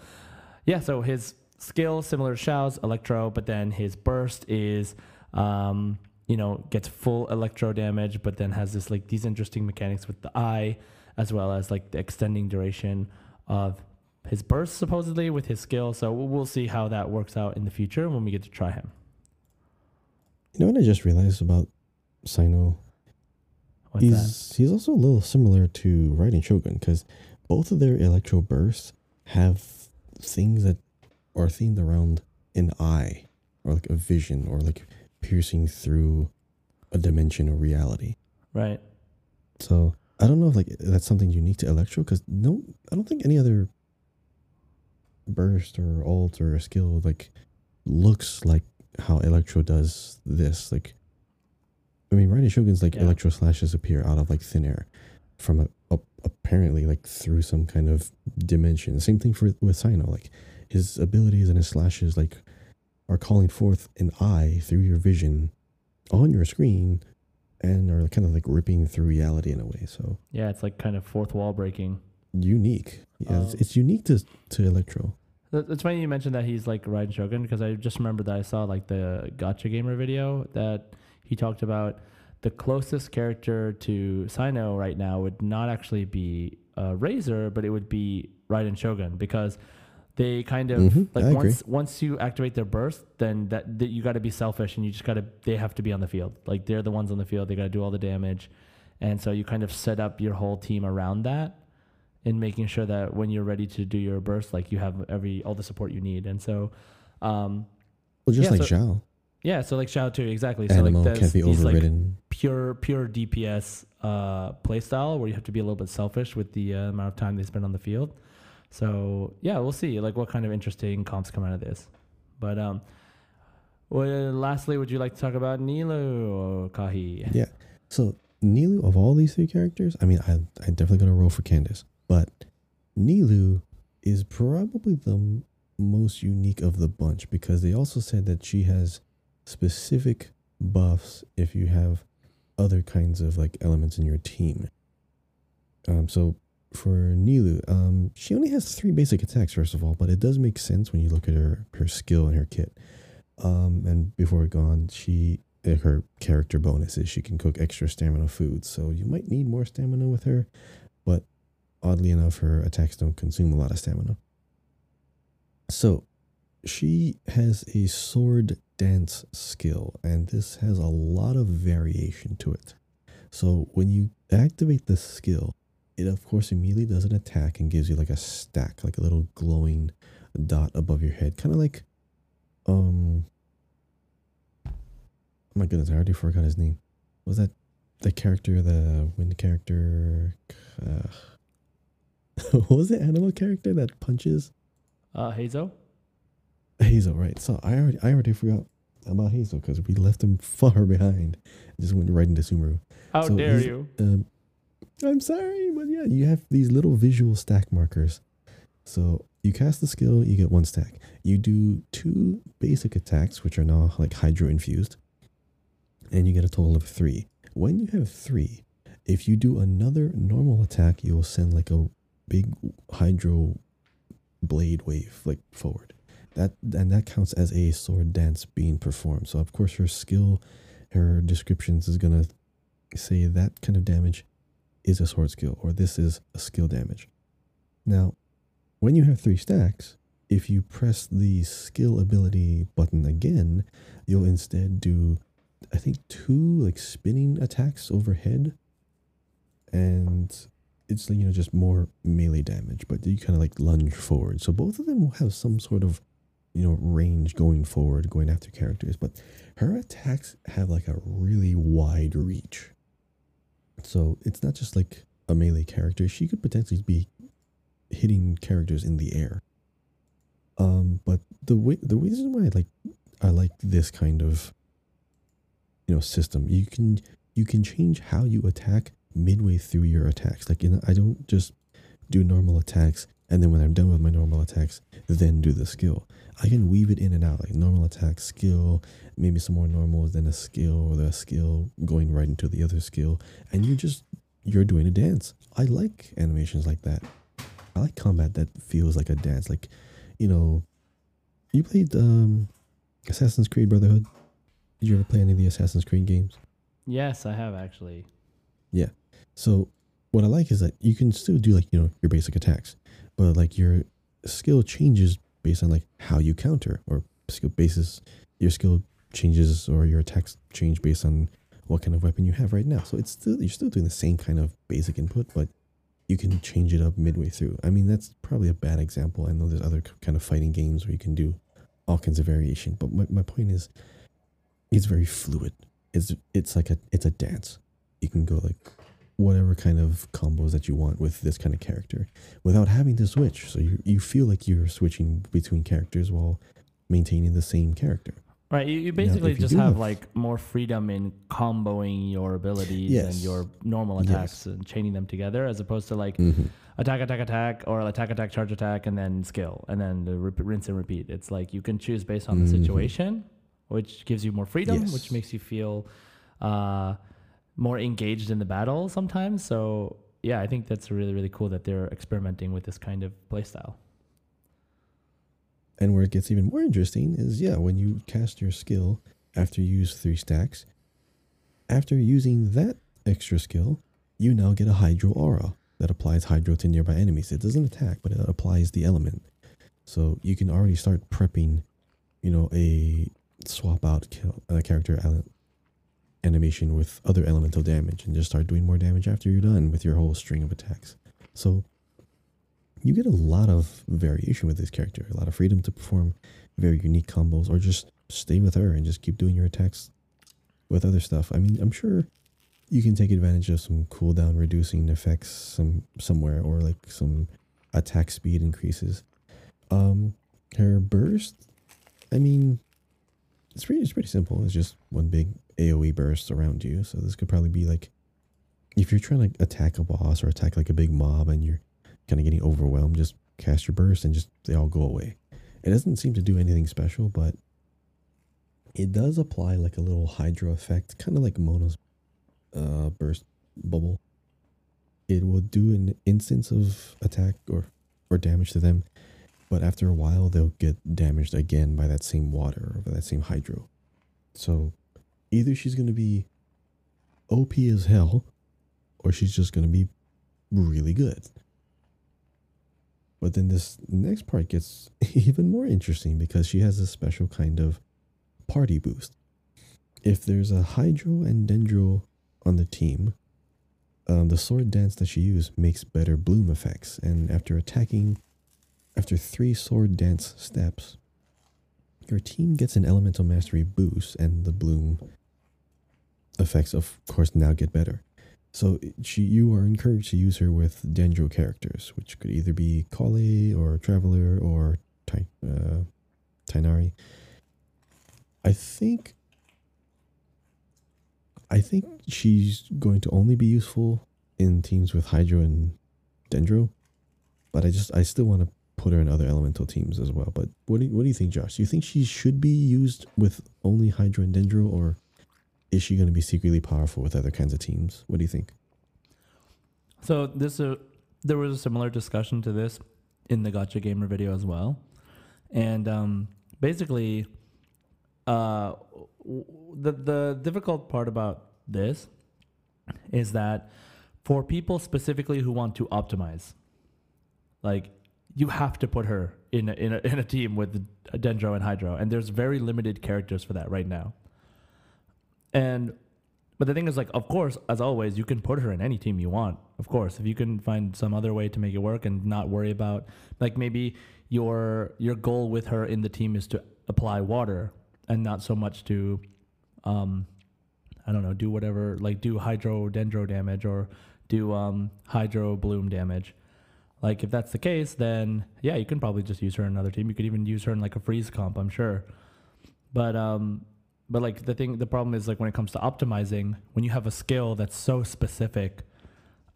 A: yeah, so his skill similar to Xiao's Electro, but then his burst is, um, you know, gets full Electro damage, but then has this like these interesting mechanics with the eye, as well as like the extending duration of his burst supposedly with his skill. So we'll see how that works out in the future when we get to try him.
B: You know what I just realized about Cyno?
A: What's that?
B: he's he's also a little similar to Raiden Shogun because both of their electro bursts have things that are themed around an eye or like a vision or like piercing through a dimension of reality.
A: Right.
B: So I don't know if like that's something unique to Electro because no, I don't think any other burst or alt or skill like looks like how Electro does this. Like, I mean, Raiden Shogun's like
A: Yeah.
B: Electro slashes appear out of like thin air from a, a, apparently like through some kind of dimension. Same thing for with Cyno. Like his abilities and his slashes like are calling forth an eye through your vision on your screen and are kind of like ripping through reality in a way. So
A: Yeah, it's like kind of fourth wall breaking.
B: unique. Yeah, it's,
A: Um,
B: it's unique to to Electro.
A: It's funny you mentioned that he's like Raiden Shogun because I just remember that I saw like the Gotcha Gamer video that he talked about the closest character to Cyno right now would not actually be uh, Razor, but it would be Raiden Shogun because they kind of
B: Mhm,
A: like
B: I agree.
A: once once you activate their burst, then that, that you got to be selfish and you just got to they have to be on the field. Like they're the ones on the field. They got to do all the damage, and so you kind of set up your whole team around that in making sure that when you're ready to do your burst, like you have every all the support you need. And so, um,
B: Well, just
A: yeah,
B: like
A: so-
B: Xiao,
A: yeah, so like Xiao too, exactly. So
B: Animo
A: like
B: be
A: these like pure pure DPS uh, play style where you have to be a little bit selfish with the uh, amount of time they spend on the field. So yeah, we'll see like what kind of interesting comps come out of this. But um, Well, lastly, would you like to talk about Nilou or Kahi?
B: Yeah. So Nilou of all these three characters, I mean, I I definitely gonna roll for Candace, but Nilou is probably the m- most unique of the bunch because they also said that she has specific buffs if you have other kinds of like elements in your team. Um, so for Nilou, um, she only has three basic attacks first of all, but it does make sense when you look at her her skill and her kit. Um, and before we go on, she uh, her character bonus is she can cook extra stamina foods, so you might need more stamina with her. But oddly enough, her attacks don't consume a lot of stamina. So she has a sword dance skill, and this has a lot of variation to it. So when you activate the skill, it of course immediately does an attack and gives you like a stack, like a little glowing dot above your head, kind of like um oh my goodness, I already forgot his name. What was that the character, the wind character? Uh, what was the Anemo character that punches?
A: Uh, Hazo?
B: Hazel, right? So I already, I already forgot about Hazel because we left him far behind. Just went right into Sumeru.
A: How
B: So
A: dare you?
B: Um, I'm sorry, but yeah, you have these little visual stack markers. So you cast the skill, you get one stack. You do two basic attacks, which are now like hydro infused, and you get a total of three. When you have three, if you do another normal attack, you will send like a big hydro blade wave like forward. That and that counts as a sword dance being performed. So of course her skill, her descriptions is gonna say that kind of damage is a sword skill or this is a skill damage. Now, when you have three stacks, if you press the skill ability button again, you'll instead do I think two like spinning attacks overhead and it's you know just more melee damage, but you kind of like lunge forward. So both of them will have some sort of you know range going forward, going after characters, but her attacks have like a really wide reach. So it's not just like a melee character. She could potentially be hitting characters in the air. Um, but the way the reason why I like I like this kind of you know system, you can you can change how you attack midway through your attacks. Like you know, I don't just do normal attacks and then when I'm done with my normal attacks, then do the skill. I can weave it in and out, like normal attack, skill, maybe some more normals, then a skill, or the skill going right into the other skill, and you just you're doing a dance. I like animations like that. I like combat that feels like a dance. Like, you know, you played um, Assassin's Creed Brotherhood. Did you ever play any of the Assassin's Creed games?
A: Yes, I have actually. Yeah.
B: So what I like is that you can still do like you know your basic attacks, but like your skill changes based on like how you counter or skill basis. Your skill changes or your attacks change based on what kind of weapon you have right now. So it's still you're still doing the same kind of basic input, but you can change it up midway through. I mean that's probably a bad example. I know there's other kind of fighting games where you can do all kinds of variation, but my, my point is it's very fluid. It's it's like a it's a dance. You can go like whatever kind of combos that you want with this kind of character without having to switch. So you, you feel like you're switching between characters while maintaining the same character.
A: Right, you, you basically
B: if you
A: just have
B: have-
A: like more freedom in comboing your abilities and your normal
B: Yes.
A: attacks and chaining them together, as opposed to like
B: Mm-hmm.
A: attack, attack, attack, or attack, attack, charge, attack, and then skill, and then the rinse and repeat. It's like you can choose based on the
B: Mhm.
A: situation, which gives you more freedom, which makes you feel uh, more engaged in the battle sometimes. So yeah, I think that's really really cool that they're experimenting with this kind of playstyle.
B: And where it gets even more interesting is yeah, when you cast your skill after you use three stacks, after using that extra skill, you now get a Hydro Aura that applies Hydro to nearby enemies. It doesn't attack, but it applies the element. So you can already start prepping, you know, a swap out kill, uh, character animation with other elemental damage and just start doing more damage after you're done with your whole string of attacks. So you get a lot of variation with this character, a lot of freedom to perform very unique combos or just stay with her and just keep doing your attacks with other stuff. I mean, I'm sure you can take advantage of some cooldown reducing effects some somewhere or like some attack speed increases. Um her burst, I mean, it's pretty it's pretty simple. It's just one big AoE bursts around you. So this could probably be like if you're trying to attack a boss or attack like a big mob and you're kind of getting overwhelmed, just cast your burst and just they all go away. It doesn't seem to do anything special, but it does apply like a little hydro effect, kind of like Mona's uh, burst bubble. It will do an instance of attack or or damage to them, but after a while they'll get damaged again by that same water or by that same hydro. So either she's gonna be OP as hell, or she's just gonna be really good. But then this next part gets even more interesting because she has a special kind of party boost. If there's a Hydro and Dendro on the team, um, the sword dance that she used makes better bloom effects. And after attacking, after three sword dance steps, your team gets an elemental mastery boost, and the bloom effects, of course, now get better. So she, you are encouraged to use her with Dendro characters, which could either be Collei or Traveler or Ty, uh, Tighnari. I think I think she's going to only be useful in teams with Hydro and Dendro, but I just I still want to put her in other elemental teams as well. But what do you, what do you think, Josh? Do you think she should be used with only Hydro and Dendro, or is she going to be secretly powerful with other kinds of teams? What do you think?
A: So this uh, there was a similar discussion to this in the Gotcha Gamer video as well, and um, basically, uh, the the difficult part about this is that for people specifically who want to optimize, like you have to put her in a, in a, in a team with Dendro and Hydro, and there's very limited characters for that right now. And but the thing is, like, of course, as always, you can put her in any team you want. Of course, if you can find some other way to make it work and not worry about, like, maybe your your goal with her in the team is to apply water and not so much to, um, I don't know, do whatever, like, do hydro dendro damage or do um hydro bloom damage. Like, if that's the case, then yeah, you can probably just use her in another team. You could even use her in like a freeze comp, I'm sure. But um, but like the thing the problem is like when it comes to optimizing when you have a skill that's so specific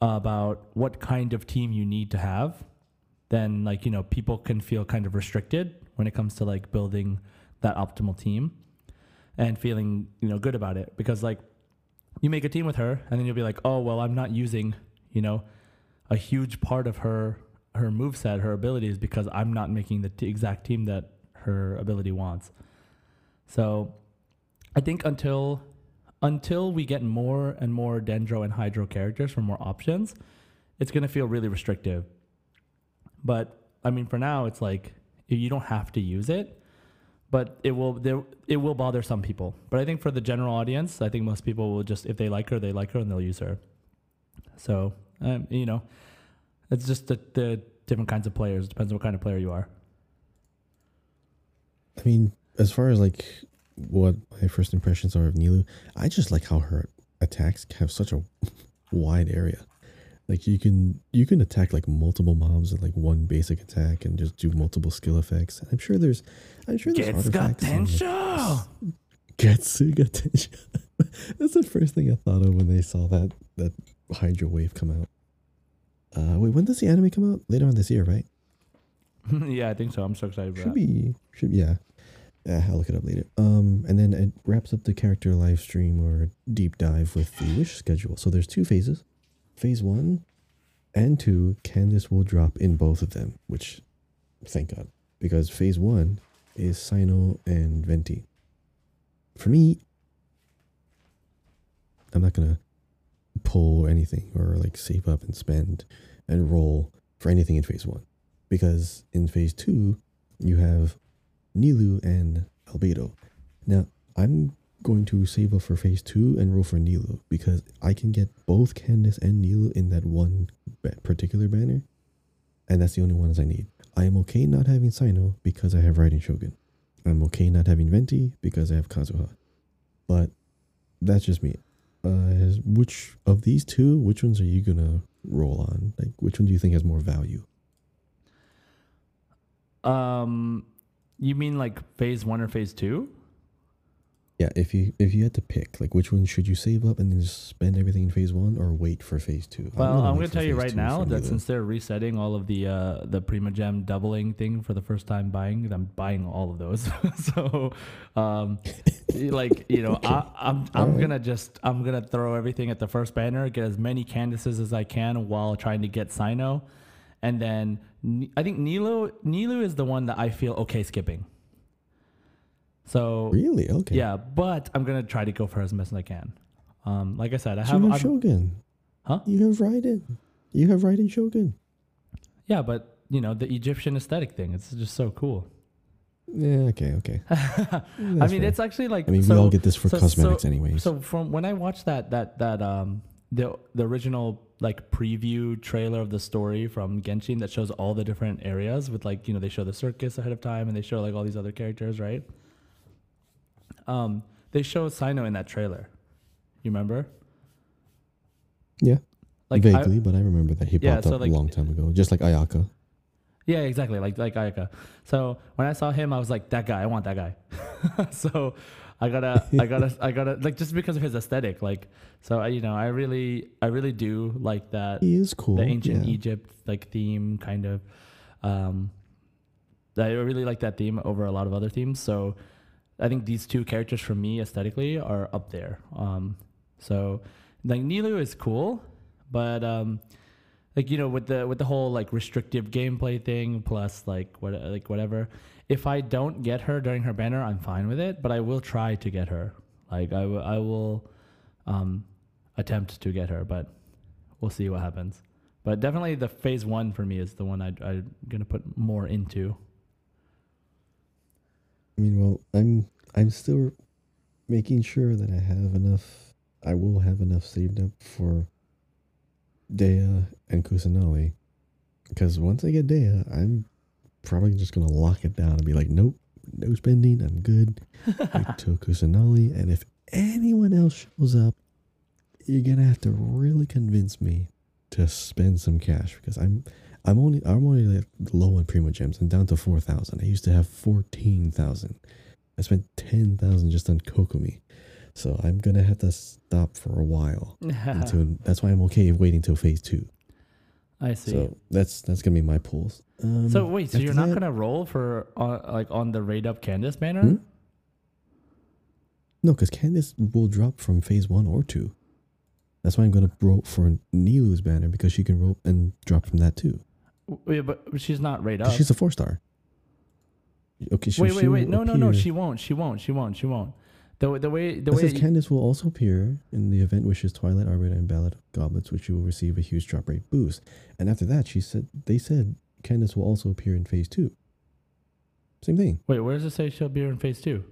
A: about what kind of team you need to have then like you know people can feel kind of restricted when it comes to like building that optimal team and feeling you know good about it. Because like you make a team with her and then you'll be like oh well i'm not using you know a huge part of her her move set her abilities because i'm not making the t- exact team that her ability wants. So I think until until we get more and more Dendro and Hydro characters for more options, it's gonna feel really restrictive. But I mean, for now, it's like you don't have to use it, but it will there it will bother some people. But I think for the general audience, I think most people will just if they like her, they like her and they'll use her. So um, you know, it's just the, the different kinds of players. Depends on what kind of player you are.
B: I mean, as far as like what my first impressions are of Nilou, I just like how her attacks have such a wide area. Like you can you can attack like multiple mobs in like one basic attack and just do multiple skill effects. I'm sure there's I'm sure there's artifacts. and, like,
A: Tensho!
B: Getsuga Tensho. That's the first thing I thought of when they saw that that Hydro wave come out. Uh, wait, when does the anime come out? Later on this year, right?
A: yeah, I think so. I'm so excited
B: Should be should yeah. Yeah, I'll look it up later. Um, and then it wraps up the character live stream or deep dive with the wish schedule. So there's two phases. Phase one and two, Candace will drop in both of them, which thank God. Because phase one is Cyno and Venti. For me, I'm not gonna pull anything or like save up and spend and roll for anything in phase one. Because in phase two, you have Nilou and Albedo. Now, I'm going to save up for phase two and roll for Nilou because I can get both Candace and Nilou in that one particular banner, and that's the only ones I need. I am okay not having Cyno because I have Raiden Shogun. I'm okay not having Venti because I have Kazuha. But that's just me. Uh, which of these two, which ones are you gonna roll on? Like, which one do you think has more value?
A: Um, you mean like phase one or phase two?
B: Yeah, if you if you had to pick, like which one should you save up and then just spend everything in phase one, or wait for phase two?
A: Well,
B: gonna
A: I'm going to tell you right now that since they're resetting all of the uh, the Primogem doubling thing for the first time buying, I'm buying all of those. so, um, like you know, I, I'm I'm
B: Alright.
A: gonna just I'm gonna throw everything at the first banner, get as many Candaces as I can while trying to get Cyno, and then I think Nilou Nilou is the one that I feel okay skipping. So
B: really okay.
A: yeah, but I'm gonna try to go for as much as I can. Um, like I said, I
B: So
A: have
B: you have Shogun.
A: Huh?
B: You have Raiden. You have Raiden Shogun.
A: Yeah, but you know the Egyptian aesthetic thing. It's just so cool.
B: Yeah. Okay. Okay.
A: I mean,
B: fair.
A: it's actually like.
B: I mean,
A: so,
B: we all get this for
A: so-
B: cosmetics,
A: so-
B: anyways.
A: So from when I watched that that that um the the original like preview trailer of the story from Genshin that shows all the different areas with like you know they show the circus ahead of time and they show like all these other characters right. Um, they show Cyno in that trailer. You remember?
B: yeah.
A: Like I-
B: vaguely, but I remember that he
A: Yeah,
B: popped
A: so,
B: up
A: like-
B: a long time ago, just like Ayaka.
A: Yeah, exactly. Like like Ayaka. So when I saw him, I was like, that guy. I want that guy. so I gotta, I gotta, I gotta like just because of his aesthetic. Like so, I, you know, I really, I really do like that
B: He is cool.
A: the ancient
B: yeah.
A: Egypt like theme kind of. Um, I really like that theme over a lot of other themes. So I think these two characters for me aesthetically are up there. Um, so like Nilou is cool, but um, like you know with the with the whole like restrictive gameplay thing plus like what like whatever. If I don't get her during her banner, I'm fine with it. But I will try to get her. Like I will I will um, attempt to get her, but we'll see what happens. But definitely the phase one for me is the one I, I'm gonna put more into.
B: I mean, well, I'm I'm still making sure that I have enough. I will have enough saved up for Dehya and Kusanali, because once I get Dehya, I'm probably just gonna lock it down and be like, nope, no spending. I'm good. Wait till Kusanali, and if anyone else shows up, you're gonna have to really convince me to spend some cash because I'm I'm only I'm only like low on Primogems and down to four thousand. I used to have fourteen thousand. I spent ten thousand just on Kokomi. So I'm gonna have to stop for a while until that's why I'm okay waiting till phase two.
A: I see.
B: So that's that's gonna be my pulls. Um,
A: So wait, so you're not
B: that-
A: gonna roll for uh, like on the rate up Candace banner?
B: Hmm? No, because Candace will drop from phase one or two. That's why I'm gonna roll for Nilou's banner because she can roll and drop from that too.
A: Wait, but she's not
B: rate
A: up.
B: She's a four star. Okay, so
A: wait, wait, wait. No, no, no. She won't. She won't. She won't. She won't. The the way the
B: It
A: way
B: says Candace will also appear in the event which is Twilight Arbiter and Ballad of Goblets, which you will receive a huge drop rate boost. And after that, she said they said Candace will also appear in phase two. Same thing.
A: wait, where does it say she'll be in phase two?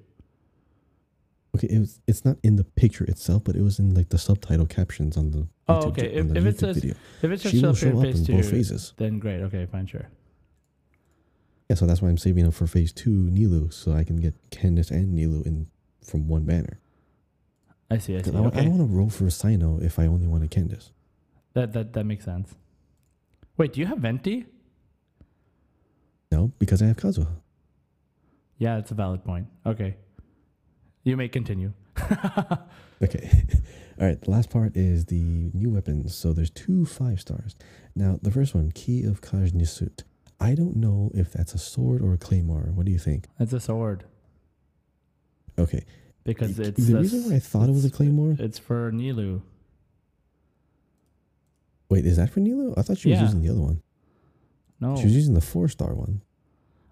B: Okay, it was it's not in the picture itself, but it was in like the subtitle captions on the
A: Oh,
B: YouTube
A: okay. If- if it says
B: video.
A: If it's just
B: She
A: she'll
B: show
A: in
B: up
A: phase
B: in
A: two,
B: both phases.
A: then great. Okay, fine, sure.
B: Yeah, so that's why I'm saving up for phase two Nilou, so I can get Candace and Nilou in from one banner.
A: I see. I see.
B: I,
A: Okay,
B: don't want to roll for a Cyno if I only wanted Candace.
A: that that that makes sense. Wait, do you have Venti?
B: No, because I have Kazuha.
A: Yeah, that's a valid point. Okay, you may continue.
B: Okay. All right. The last part is the new weapons. So there's two five stars. Now, the first one, Key of Khaj-Nisut. I don't know if that's a sword or a claymore. What do you think?
A: It's a sword
B: Okay.
A: because
B: The-
A: it's
B: the
A: a
B: reason why I thought it was a claymore.
A: It's for Nilou.
B: Wait, is that for Nilou? I thought she was
A: Yeah.
B: using the other one.
A: No,
B: She was using the four star one.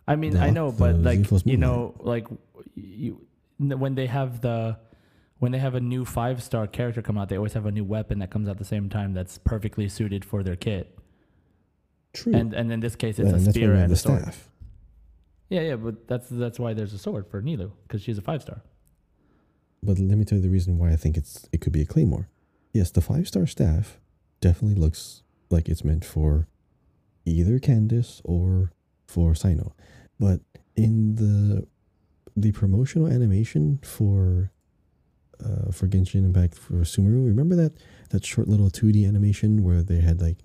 A: I mean
B: the
A: I know, but like you know, like you when they have the when they have a new five star character come out, they always have a new weapon that comes out at the same time that's perfectly suited for their kit.
B: True.
A: And and in this case,
B: Yeah,
A: it's a
B: and
A: spear and
B: the
A: a sword.
B: staff.
A: Yeah, yeah, but that's that's why there's a sword for Nilou because she's a five star.
B: But let me tell you the reason why I think it's it could be a claymore. Yes, the five star staff definitely looks like it's meant for either Candace or for Cyno. But in the the promotional animation for uh, for Genshin Impact for Sumeru, remember that that short little 2D animation where they had like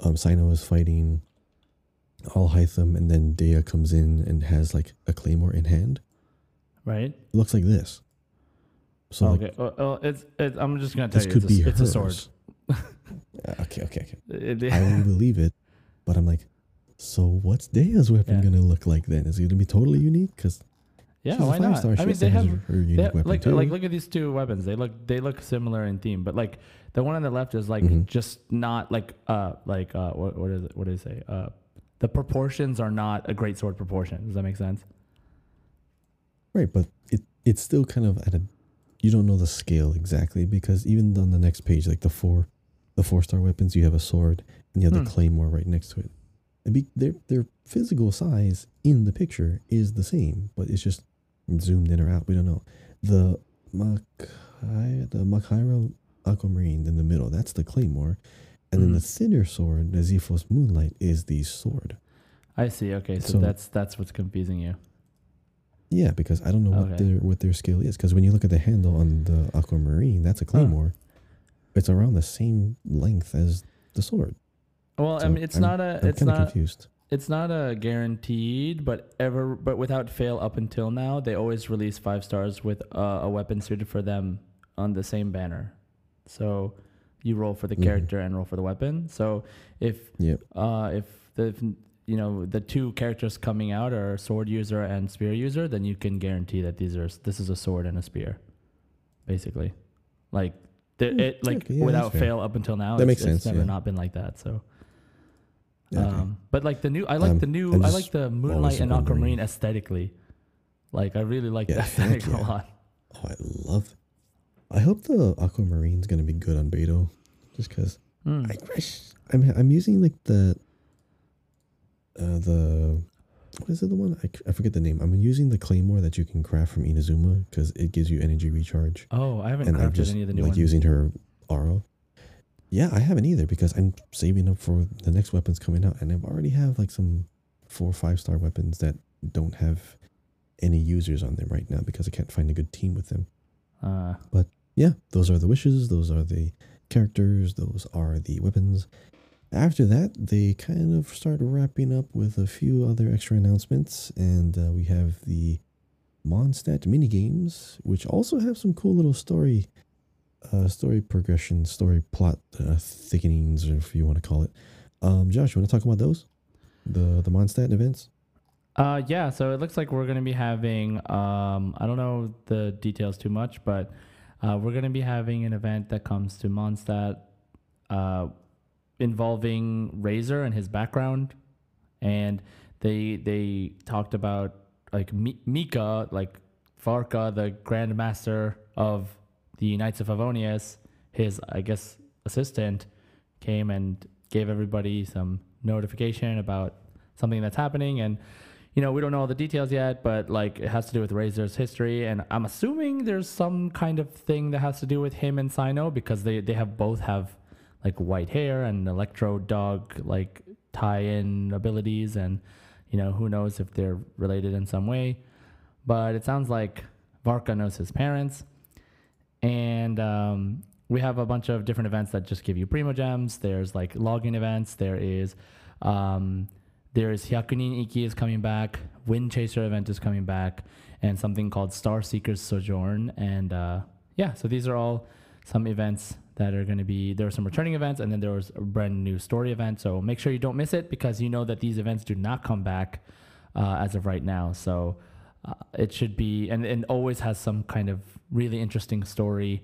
B: um Cyno was fighting Alhaitham and then Dehya comes in and has like a claymore in hand?
A: Right?
B: It looks like this. So like,
A: okay. Well, well, it's, it's. I'm just gonna tell
B: this
A: you.
B: could
A: it's,
B: be
A: a, it's a sword.
B: Uh, okay, okay, okay. I will believe it, but I'm like, so what's Dehya's weapon
A: Yeah.
B: gonna look like then? Is it gonna be totally unique? Because
A: yeah, why
B: five
A: not?
B: star.
A: I mean, they have
B: her, her
A: They have-
B: weapon
A: like
B: too.
A: like look at these two weapons. They look they look similar in theme, but like the one on the left is like
B: Mhm.
A: just not like uh like uh what what is it what do they say uh the proportions are not a great sword proportion. Does that make sense?
B: Right, but it it's still kind of at a you don't know the scale exactly because even on the next page, like the four the four star weapons, you have a sword and you have
A: Hmm.
B: the claymore right next to it. And be, their their physical size in the picture is the same, but it's just zoomed in or out. We don't know. The Makai the Makhaira Aquamarine in the middle, that's the claymore. And then the thinner sword, the Xiphos' Moonlight, is the sword.
A: I see. Okay, so,
B: So-
A: that's that's what's confusing you.
B: Yeah, because I don't know what their what their scale is. Because when you look at the handle on the aquamarine, that's a claymore. It's around the same length as the sword.
A: Well, I mean, it's
B: I'm-
A: not a
B: I'm
A: it's
B: kind of
A: not
B: confused.
A: it's not a guaranteed, but ever but without fail up until now, they always release five stars with uh, a weapon suited for them on the same banner. So you roll for the
B: Mhm.
A: character and roll for the weapon. So if
B: Yep.
A: uh, if the if, you know the two characters coming out are sword user and spear user, then you can guarantee that these are this is a sword and a spear, basically. Like the,
B: Hmm,
A: it like
B: okay, yeah,
A: without fail up until now.
B: That
A: it's,
B: makes
A: it's
B: sense,
A: never
B: yeah.
A: not been like that. So.
B: Okay.
A: Um, but like the new, I like
B: Um,
A: the new, I like the moonlight and aquamarine aesthetically. Like I really like
B: Yeah,
A: that aesthetic
B: heck
A: a lot.
B: oh, I love. I hope the aquamarine's gonna be good on Beidou, just because
A: Mm.
B: I wish I'm I'm using like the. Uh, the what is it the one I, I forget the name i'm using the claymore that you can craft from inazuma because it gives you energy recharge
A: Oh, I haven't
B: and
A: crafted
B: just
A: any of the new ones.
B: like
A: ones.
B: using her aura. Yeah, I haven't either because I'm saving up for the next weapons coming out, and I've already have like some four or five star weapons that don't have any users on them right now because I can't find a good team with them.
A: Uh,
B: Yeah, those are the wishes. Those are the characters. Those are the weapons. After that, they kind of start wrapping up with a few other extra announcements, and uh, we have the Mondstadt mini games, which also have some cool little story, uh, story progression, story plot uh, thickenings, if you want to call it. Um, Josh, you want to talk about those? The the Mondstadt events.
A: uh, yeah. So it looks like we're gonna be having. Um, I don't know the details too much, but uh, we're gonna be having an event that comes to Mondstadt, uh, involving Razor and his background, and they they talked about like Mi- Mika, like Varka, the Grand Master of the Knights of Favonius, his I guess assistant, came and gave everybody some notification about something that's happening. And you know we don't know all the details yet but like it has to do with razor's history and i'm assuming there's some kind of thing that has to do with him and Cyno because they they have both have like white hair and electro dog like tie-in abilities and you know who knows if they're related in some way. But it sounds like varka knows his parents and um, we have a bunch of different events that just give you primogems. There's like logging events. There is um, there's hyakunin ikki is coming back wind chaser event is coming back and something called star seekers sojourn. And uh, yeah so these are all some events that are going to be there are some returning events and then there was a brand new story event. So make sure you don't miss it because you know that these events do not come back uh, as of right now. So uh, it should be and, and always has some kind of really interesting story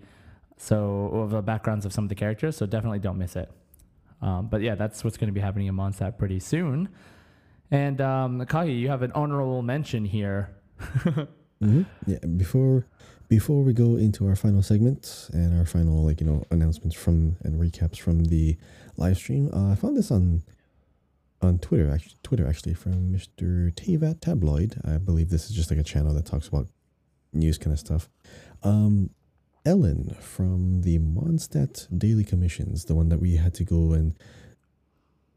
A: so of the backgrounds of some of the characters. So definitely don't miss it. Um, but yeah that's what's going to be happening in Mondstadt pretty soon and um, Kahi, you have an honorable mention here
B: hmm Yeah. Before before we go into our final segment and our final like you know announcements from and recaps from the live stream, uh, I found this on on Twitter actually Twitter actually from Mr. Teyvat Tabloid. I believe this is just like a channel that talks about news kind of stuff. Um, Ellen from the Mondstadt Daily Commissions, the one that we had to go and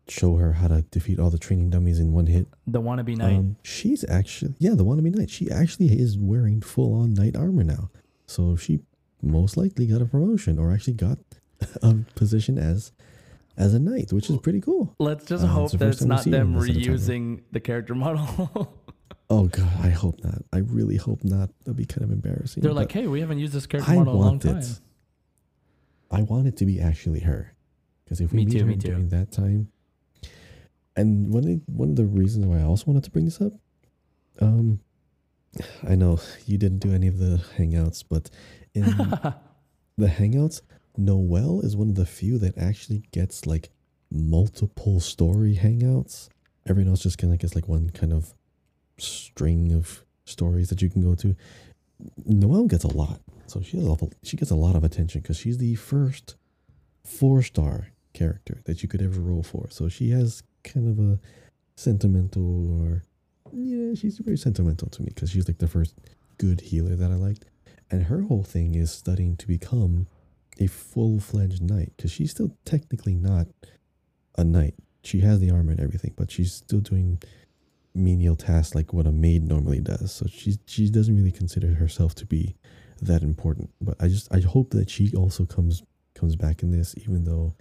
B: show her how to defeat all the training dummies in one hit.
A: the wannabe knight
B: Um, she's actually yeah, the wannabe knight. She actually is wearing full on knight armor now. So she most likely got a promotion or actually got a position as as a knight, which is pretty cool.
A: let's just
B: Uh,
A: hope
B: the
A: that it's not them
B: this at a time.
A: reusing the character model
B: Oh god, I hope not. I really hope not. That'd be kind of embarrassing.
A: They're like, hey, we haven't used this character
B: I
A: model in a long
B: want
A: time.
B: it. I want it to be actually her, because if we
A: Me
B: meet
A: too,
B: her
A: me too.
B: during that time, and one of, one of the reasons why I also wanted to bring this up, um, I know you didn't do any of the hangouts, but in the hangouts, Noel is one of the few that actually gets like multiple story hangouts. Everyone else just kind of gets like one kind of string of stories that you can go to. Noel gets a lot, so she has a, she gets a lot of attention because she's the first four star character that you could ever roll for. So she has kind of a sentimental or yeah, she's very sentimental to me because she's like the first good healer that I liked. And her whole thing is studying to become a full fledged knight because she's still technically not a knight. She has the armor and everything, but she's still doing menial tasks like what a maid normally does. So she she doesn't really consider herself to be that important. But I just I hope that she also comes comes back in this, even though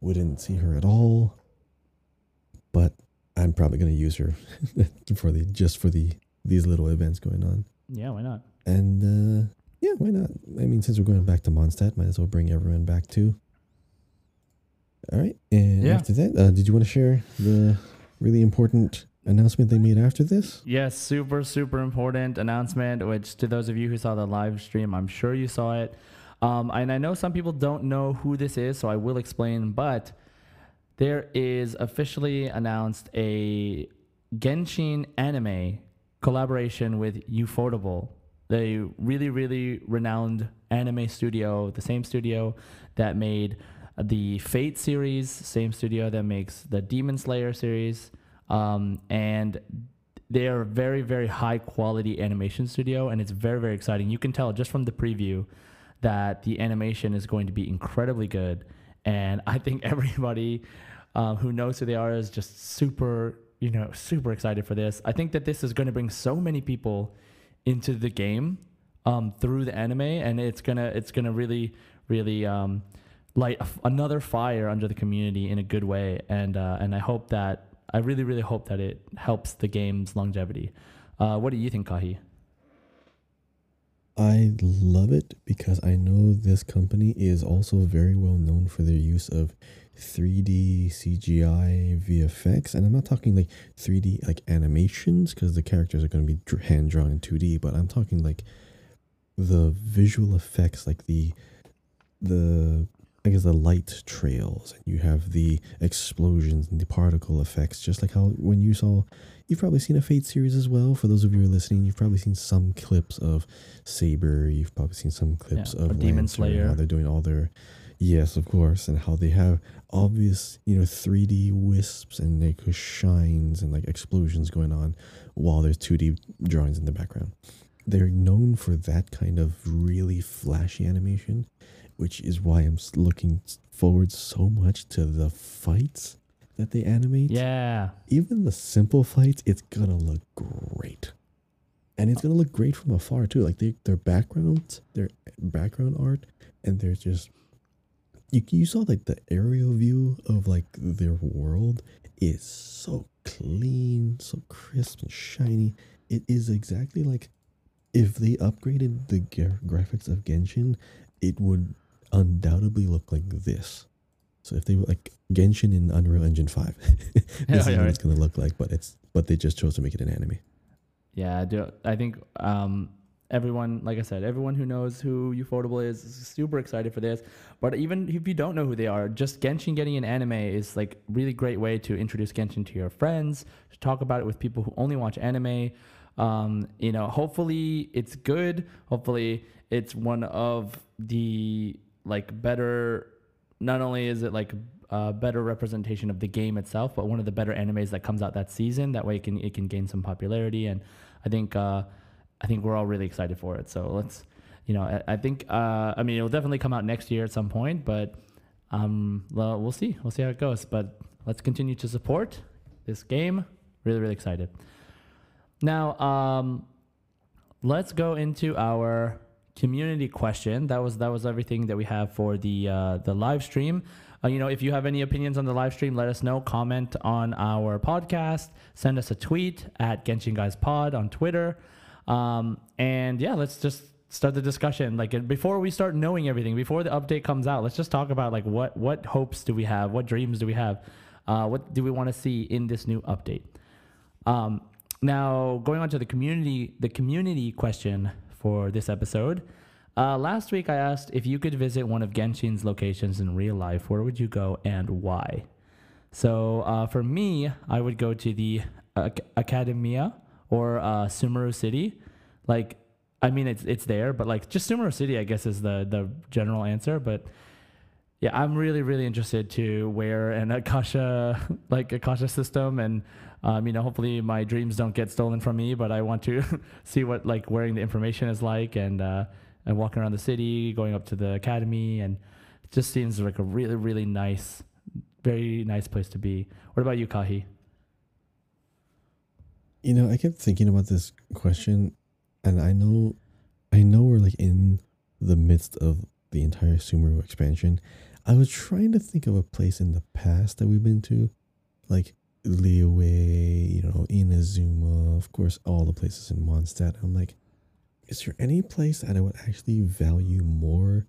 B: we didn't see her at all. I'm probably gonna use her for the just for the these little events going on.
A: yeah, why not?
B: And uh yeah, why not? I mean, since we're going back to Mondstadt, might as well bring everyone back too. All right, and
A: Yeah.
B: after that, uh, did you want to share the really important announcement they made after this?
A: Yes, super, super important announcement, which to those of you who saw the live stream, I'm sure you saw it. Um, and I know some people don't know who this is, so I will explain. But there is officially announced a Genshin anime collaboration with Ufotable, the really, really renowned anime studio, the same studio that made the Fate series, same studio that makes the Demon Slayer series. Um, and they are a very, very high quality animation studio, and it's very, very exciting. You can tell just from the preview that the animation is going to be incredibly good. And I think everybody um, who knows who they are is just super, you know, super excited for this. I think that this is going to bring so many people into the game um, through the anime, and it's gonna, it's gonna really, really um, light another fire under the community in a good way. And uh, and I hope that I really, really hope that it helps the game's longevity. Uh, what do you think, Kahi?
B: I love it because I know this company is also very well known for their use of 3D CGI VFX, and I'm not talking like 3D like animations because the characters are going to be hand drawn in 2D, but I'm talking like the visual effects, like the the I guess the light trails, and you have the explosions and the particle effects, just like how when you saw, you've probably seen a Fate series as well. For those of you who are listening, you've probably seen some clips of Saber. You've probably seen some clips
A: Yeah,
B: of
A: Demon Slayer.
B: How they're doing all their, yes, of course, and how they have obvious, you know, 3D wisps and like shines and like explosions going on, while there's 2D drawings in the background. They're known for that kind of really flashy animation, which is why I'm looking forward so much to the fights that they animate
A: Yeah,
B: even the simple fights, it's gonna look great. And it's gonna look great from afar too. Like they, their backgrounds, their background art, and there's just you you saw like the aerial view of like their world is so clean, so crisp and shiny. It is exactly like if they upgraded the gra- graphics of Genshin, it would undoubtedly look like this. So if they were like Genshin in Unreal Engine 5, this
A: Yeah,
B: is
A: yeah,
B: what
A: right.
B: it's gonna look like, but it's but they just chose to make it an anime.
A: yeah. I do I think um, everyone, like I said, everyone who knows who Ufotable is, is super excited for this. But even if you don't know who they are, just Genshin getting an anime is like really great way to introduce Genshin to your friends, to talk about it with people who only watch anime. Um, you know, hopefully it's good. Hopefully it's one of the like better. Not only is it like a better representation of the game itself, but one of the better animes that comes out that season. That way, it can it can gain some popularity, and I think uh, I think we're all really excited for it. So let's, you know, I, I think uh, I mean it'll definitely come out next year at some point, but um, well, we'll see. We'll see how it goes. But let's continue to support this game. Really, really excited. Now, um, let's go into our community question. That was that was everything that we have for the uh, the live stream. Uh, you know, if you have any opinions on the live stream, let us know. Comment on our podcast. Send us a tweet at Genshin Guys Pod on Twitter. Um, and yeah, let's just start the discussion. Like before we start knowing everything, before the update comes out, let's just talk about like what what hopes do we have? What dreams do we have? Uh, what do we want to see in this new update? Um, now, going on to the community, the community question for this episode. Uh, last week, I asked if you could visit one of Genshin's locations in real life, where would you go and why? So, uh, for me, I would go to the Ac- Academia or uh, Sumeru City. Like, I mean, it's it's there, but like just Sumeru City, I guess, is the the general answer. But yeah, I'm really really interested to wear an Akasha like Akasha system, and um, you know, hopefully my dreams don't get stolen from me. But I want to see what like wearing the information is like, and uh, and walking around the city, going up to the academy, and just seems like a really really nice, very nice place to be. What about you, Kahi?
B: You know, I kept thinking about this question, and I know, I know we're like in the midst of the entire Sumeru expansion. I was trying to think of a place in the past that we've been to, like Liyue, you know, Inazuma, of course, all the places in Mondstadt. I'm like, is there any place that I would actually value more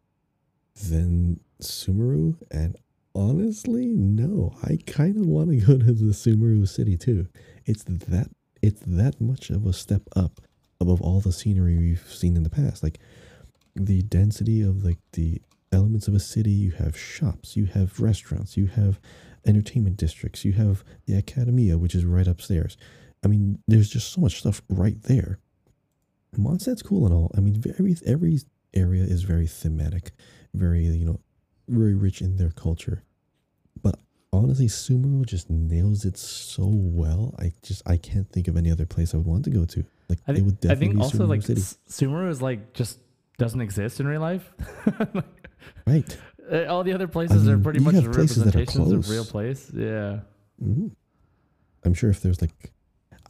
B: than Sumeru? And honestly, no. I kind of want to go to the Sumeru city too. It's that it's that much of a step up above all the scenery we've seen in the past. Like the density of like the elements of a city, you have shops, you have restaurants, you have entertainment districts, you have the Academia, which is right upstairs. I mean, there's just so much stuff right there. Mondstadt's cool and all. I mean, every every area is very thematic, very you know, very rich in their culture. But honestly, Sumeru just nails it so well. I just I can't think of any other place I would want to go to. Like
A: I
B: it
A: think,
B: would
A: I think also
B: Sumeru
A: like
B: City.
A: Sumeru is like just doesn't exist in real life.
B: right.
A: Uh, All the other places are
B: mean,
A: pretty much
B: have places that are
A: representations of real place. Yeah.
B: hmm I'm sure if there's like,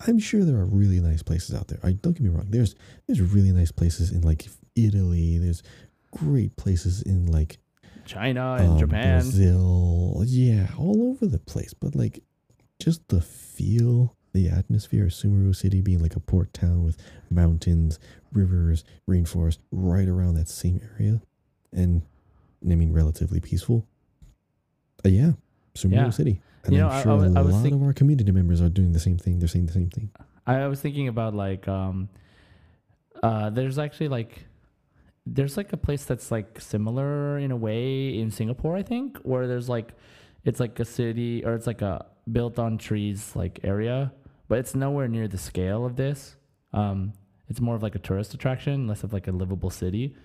B: I'm sure there are really nice places out there. I don't get me wrong. There's there's really nice places in like Italy. There's great places in like
A: China and
B: um,
A: Japan.
B: Brazil. Yeah, all over the place. But like, just the feel, the atmosphere of Sumeru City being like a port town with mountains, rivers, rainforest, right around that same area, and I mean relatively peaceful. Uh, yeah, Sumeru
A: Yeah.
B: City. And
A: You know,
B: I'm
A: I- I
B: sure
A: was- I
B: a lot
A: think-
B: of our community members are doing the same thing. They're saying the same thing.
A: I, I was thinking about like um uh there's actually like there's like a place that's like similar in a way in Singapore, I think, where there's like it's like a city or it's like a built on trees like area, but it's nowhere near the scale of this. Um it's more of like a tourist attraction, less of like a livable city.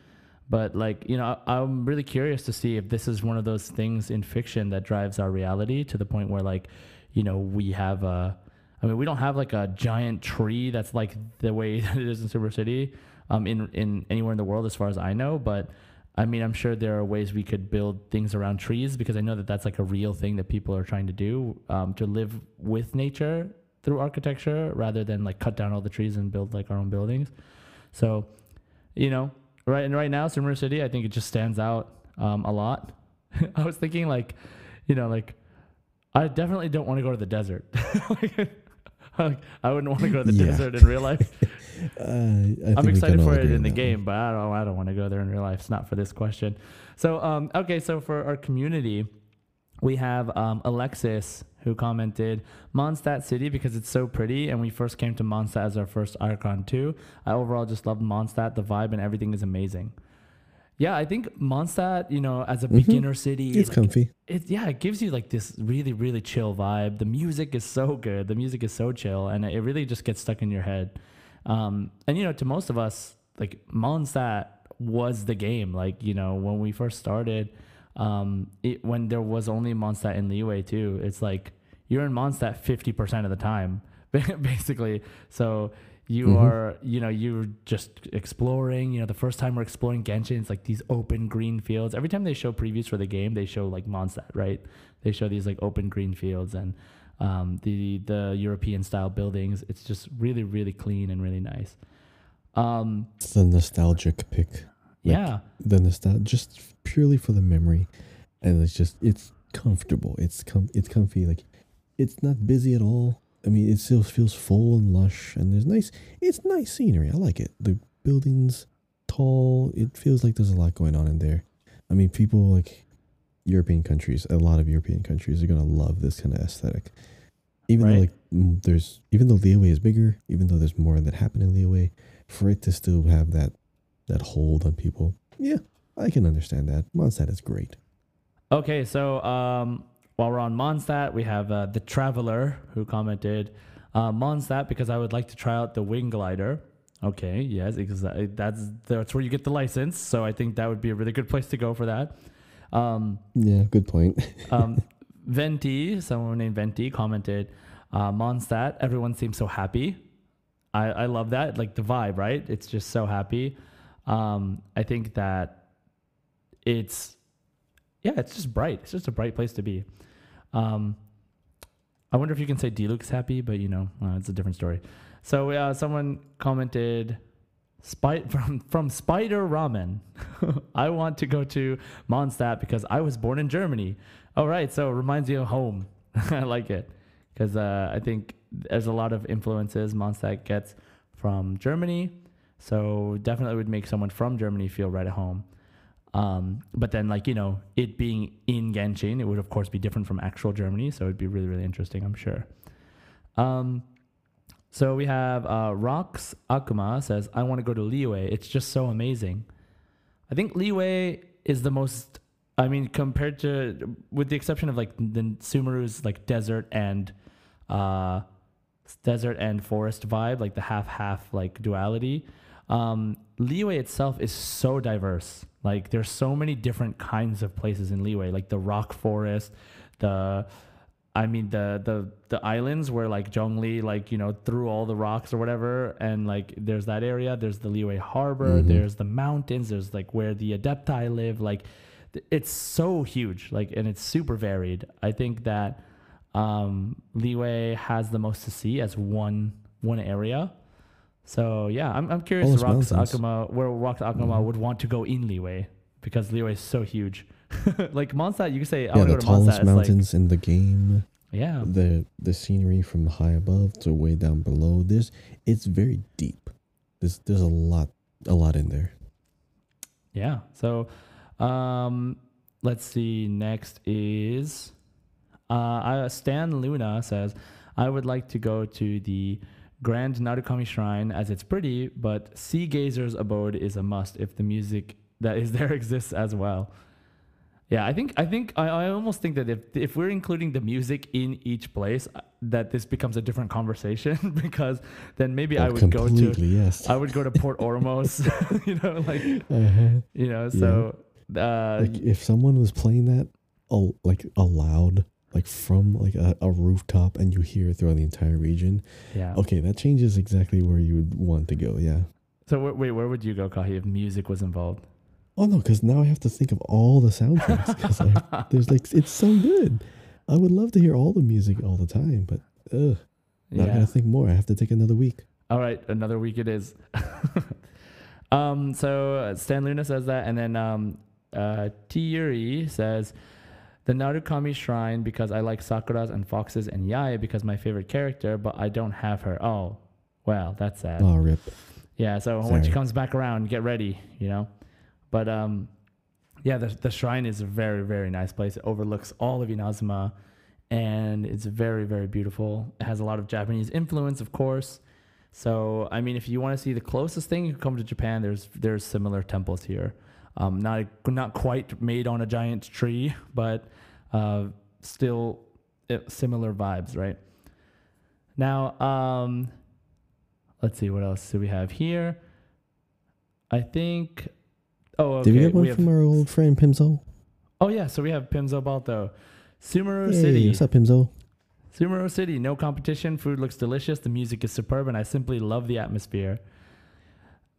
A: But like, you know, I'm really curious to see if this is one of those things in fiction that drives our reality to the point where like, you know, we have a I mean, we don't have like a giant tree that's like the way that it is in Sumeru City, um, in in anywhere in the world, as far as I know. But I mean, I'm sure there are ways we could build things around trees because I know that that's like a real thing that people are trying to do, um, to live with nature through architecture rather than like cut down all the trees and build like our own buildings. So, you know, right and right now, Sumeru City, I think it just stands out um, a lot. I was thinking like, you know, like I definitely don't want to go to the desert. Like, I wouldn't want to go to the
B: Yeah.
A: desert in real life.
B: Uh,
A: I'm excited for it in the game, but I don't. I don't want to go there in real life. It's not for this question. So, um, okay. So for our community, we have um, Alexis who commented Mondstadt City because it's so pretty, and we first came to Mondstadt as our first Archon too. I overall just loved Mondstadt. The vibe and everything is amazing. Yeah, I think Mondstadt, you know, as a
B: Mhm.
A: beginner city,
B: It's
A: like,
B: comfy.
A: it yeah it gives you like this really really chill vibe the music is so good the music is so chill and it really just gets stuck in your head um and you know to most of us like Mondstadt was the game like you know when we first started um it, when there was only Mondstadt in Liyue too it's like you're in Mondstadt 50% of the time basically. So you
B: Mhm.
A: are you know you're just exploring you know the first time we're exploring genshin it's like these open green fields. Every time they show previews for the game they show like mondstadt right? They show these like open green fields and um, the the european style buildings. It's just really really clean and really nice. Um,
B: It's the nostalgic pick. Like,
A: yeah.
B: the nostalgia just purely for the memory and it's just it's comfortable. It's com- it's comfy. Like it's not busy at all. I mean, it still feels full and lush, and there's nice. It's nice scenery. I like it. The buildings tall. It feels like there's a lot going on in there. I mean, people like European countries. A lot of European countries are gonna love this kind of aesthetic. Even though like mm, there's even though Liyue is bigger, even though there's more that happen in Liyue, for it to still have that that hold on people, yeah, I can understand that. Mondstadt is great.
A: Okay, so um, while we're on Mondstadt, we have uh, the Traveler who commented uh, Mondstadt because I would like to try out the Wing Glider. Okay, yes, because that's that's where you get the license. So I think that would be a really good place to go for that. Um,
B: Yeah, good point.
A: um, Venti, someone named Venti, commented, uh, Mondstadt, everyone seems so happy. I, I love that. Like the vibe, right? It's just so happy. Um, I think that it's, yeah, it's just bright. It's just a bright place to be. Um, I wonder if you can say Diluc's happy, but you know, uh, it's a different story. So uh, someone commented, Spy- from from Spider Ramen. I want to go to Mondstadt because I was born in Germany. All right, so it reminds you of home. I like it because uh, I think there's a lot of influences Mondstadt gets from Germany. So definitely would make someone from Germany feel right at home. Um, but then, like you know, it being in Genshin, it would of course be different from actual Germany. So it'd be really really interesting, I'm sure. Um, so we have uh, Rox Akuma says, I want to go to Liyue. It's just so amazing. I think Liyue is the most, I mean, compared to, with the exception of like the Sumeru's like desert and, uh, desert and forest vibe, like the half half like duality. Um, Liyue itself is so diverse. Like there's so many different kinds of places in Liyue, like the rock forest, the I mean the the the islands where like Zhongli like you know threw all the rocks or whatever, and like there's that area. There's the Liyue Harbor.
B: Mhm.
A: There's the mountains. There's like where the Adepti live. Like th- it's so huge. Like and it's super varied. I think that um, Liyue has the most to see as one one area. So yeah, I'm I'm curious. Rox
B: mountains.
A: Akuma, where Rox Akuma
B: Mhm.
A: would want to go in Liyue because Liyue is so huge. like Mondstadt, you can say I
B: yeah,
A: want to
B: the
A: go to Mondstadt.
B: tallest
A: It's
B: mountains in the game.
A: yeah,
B: The the scenery from high above to way down below. There's it's very deep. There's there's a lot a lot in there.
A: Yeah. So, um, let's see. Next is uh, I, Stan Luna says, I would like to go to the Grand Narukami Shrine as it's pretty, but Sea Gazer's abode is a must if the music that is there exists as well. Yeah, I think I think I, I almost think that if if we're including the music in each place, uh, that this becomes a different conversation because then maybe I
B: Oh,
A: would go to
B: yes.
A: I would go to Port Ormos, you know, like
B: uh-huh.
A: you know so uh
B: like if someone was playing that oh like aloud like from like a, a rooftop and you hear it throughout the entire region?
A: Yeah.
B: Okay that changes exactly where you would want to go yeah.
A: So wh- wait where would you go kahi if music was involved?
B: Oh no because now i have to think of all the soundtracks because there's like it's so good. I would love to hear all the music all the time but ugh, now I gotta think more. I have to take another week.
A: All right another week it is. Um so stan luna says that and then um uh T Yuri says the Narukami Shrine because I like Sakuras and foxes and Yae because my favorite character, but I don't have her. Oh, well, that's sad.
B: oh rip
A: Yeah, so when she comes back around, get ready, you know. But um, yeah, the the shrine is a very very nice place. It overlooks all of Inazuma, and it's very very beautiful. It has a lot of Japanese influence, of course. So I mean, if you want to see the closest thing, you can come to Japan. There's there's similar temples here. Um, not not quite made on a giant tree, but uh, still uh, similar vibes, right? Now, um, let's see what else do we have here. I think. Oh, okay.
B: did we get one
A: have,
B: from our old friend pimzo
A: oh yeah, so we have Pimzo Balto, Sumeru
B: hey,
A: City.
B: what's up pimzo
A: Sumeru City, no competition. Food looks delicious. The music is superb, and I simply love the atmosphere.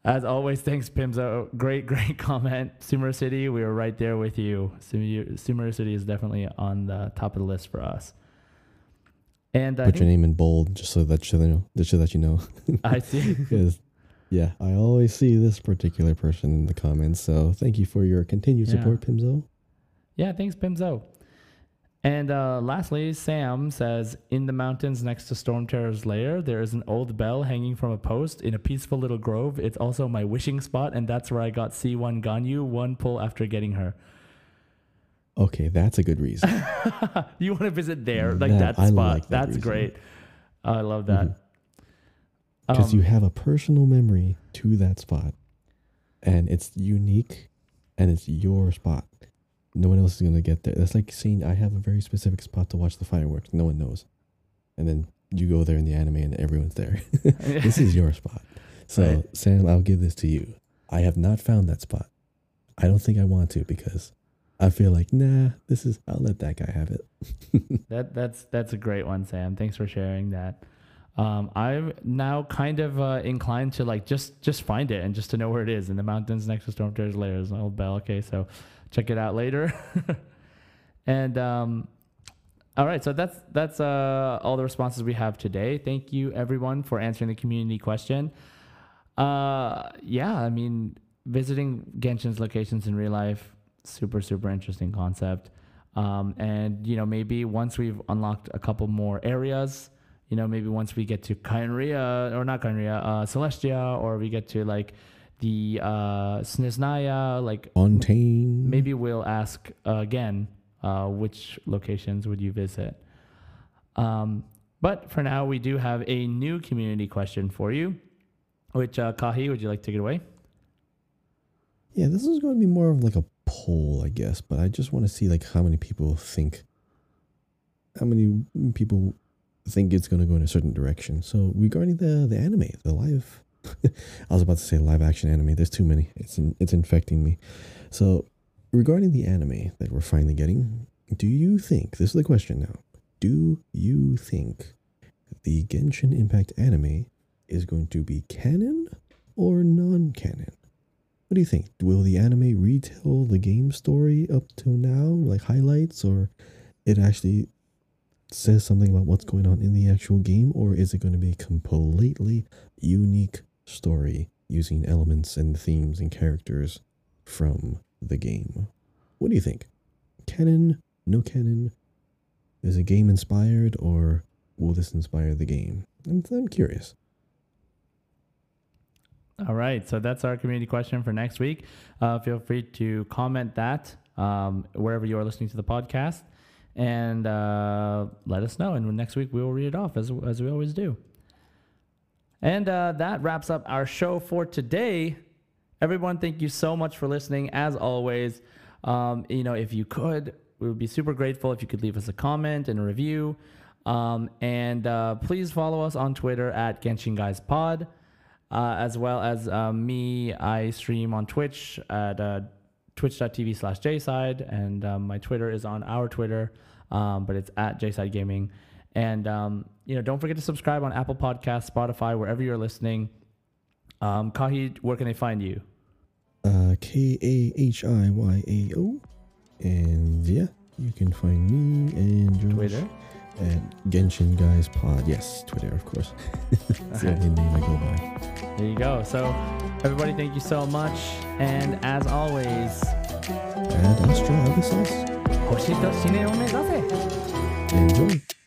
A: As always, thanks, Pimzo. Great, great comment. Sumeru City, we are right there with you. Sumeru City is definitely on the top of the list for us. And
B: put your name in bold just so that you know just so that you know
A: I see.
B: Yeah, I always see this particular person in the comments. So thank you for your continued
A: Yeah.
B: support, Pimzo.
A: Yeah, thanks, Pimzo. And uh, lastly, Sam says, in the mountains next to Storm Terror's lair, there is an old bell hanging from a post in a peaceful little grove. It's also my wishing spot, and that's where I got C1 Ganyu one pull after getting her.
B: Okay, that's a good reason.
A: you want to visit there, like
B: That-
A: that, spot.
B: like that
A: that's
B: reason.
A: great. I love that.
B: Because
A: Um,
B: you have a personal memory to that spot. And it's unique and it's your spot. No one else is gonna get there. That's like saying I have a very specific spot to watch the fireworks. No one knows. And then you go there in the anime and everyone's there. this is your spot. So
A: Right.
B: Sam, I'll give this to you. I have not found that spot. I don't think I want to because I feel like nah, this is I'll let that guy have it.
A: That that's that's a great one, Sam. Thanks for sharing that. Um, I'm now kind of uh, inclined to like just just find it and just to know where it is in the mountains next to Storm lair. An old bell. Okay, so check it out later. and um, all right, so that's that's uh, all the responses we have today. Thank you everyone for answering the community question. Uh, yeah, I mean, visiting Genshin's locations in real life, super super interesting concept. Um, and you know, maybe once we've unlocked a couple more areas, you know, maybe once we get to Khaenri'ah or not Khaenri'ah, uh, Celestia, or we get to like the uh, Snezhnaya, like
B: Fontaine.
A: maybe we'll ask uh, again uh, which locations would you visit. Um, but for now, we do have a new community question for you. Which uh, Kahi, would you like to take it away?
B: Yeah, this is going to be more of like a poll, I guess, but I just want to see like how many people think how many people think it's going to go in a certain direction. So, regarding the the anime, the live I was about to say live action anime. There's too many. It's in, it's infecting me. So, regarding the anime that we're finally getting, do you think this is the question now? Do you think the Genshin Impact anime is going to be canon or non-canon? What do you think? Will the anime retell the game story up till now, like highlights, or it actually says something about what's going on in the actual game, or is it going to be a completely unique story using elements and themes and characters from the game? What do you think? Canon? No canon? Is it game inspired, or will this inspire the game? I'm, I'm curious.
A: All right, so that's our community question for next week. Uh, feel free to comment that um, wherever you are listening to the podcast, and uh, let us know. And next week we will read it off as as we always do. And uh, that wraps up our show for today. Everyone, thank you so much for listening. As always, um, you know, if you could, we would be super grateful if you could leave us a comment and a review. Um, and uh, please follow us on Twitter at Genshin Guys Pod, uh, as well as uh, me. I stream on Twitch at uh, twitch.tv slash jside, and um, my Twitter is on our Twitter, um, but it's at JSide Gaming. And um, you know, don't forget to subscribe on Apple Podcasts, Spotify, wherever you're listening. Um, Kahi, where can they find you?
B: Uh, K A H I Y A O, and yeah, you can find me and Josh
A: Twitter
B: at Genshin Guys Pod. Yes, Twitter, of course. That's the only name I go by.
A: There you go. So, everybody, thank you so much, and as always,
B: Ad Astra Abyssosque.
A: 星と深淵を目指せ
B: Enjoy.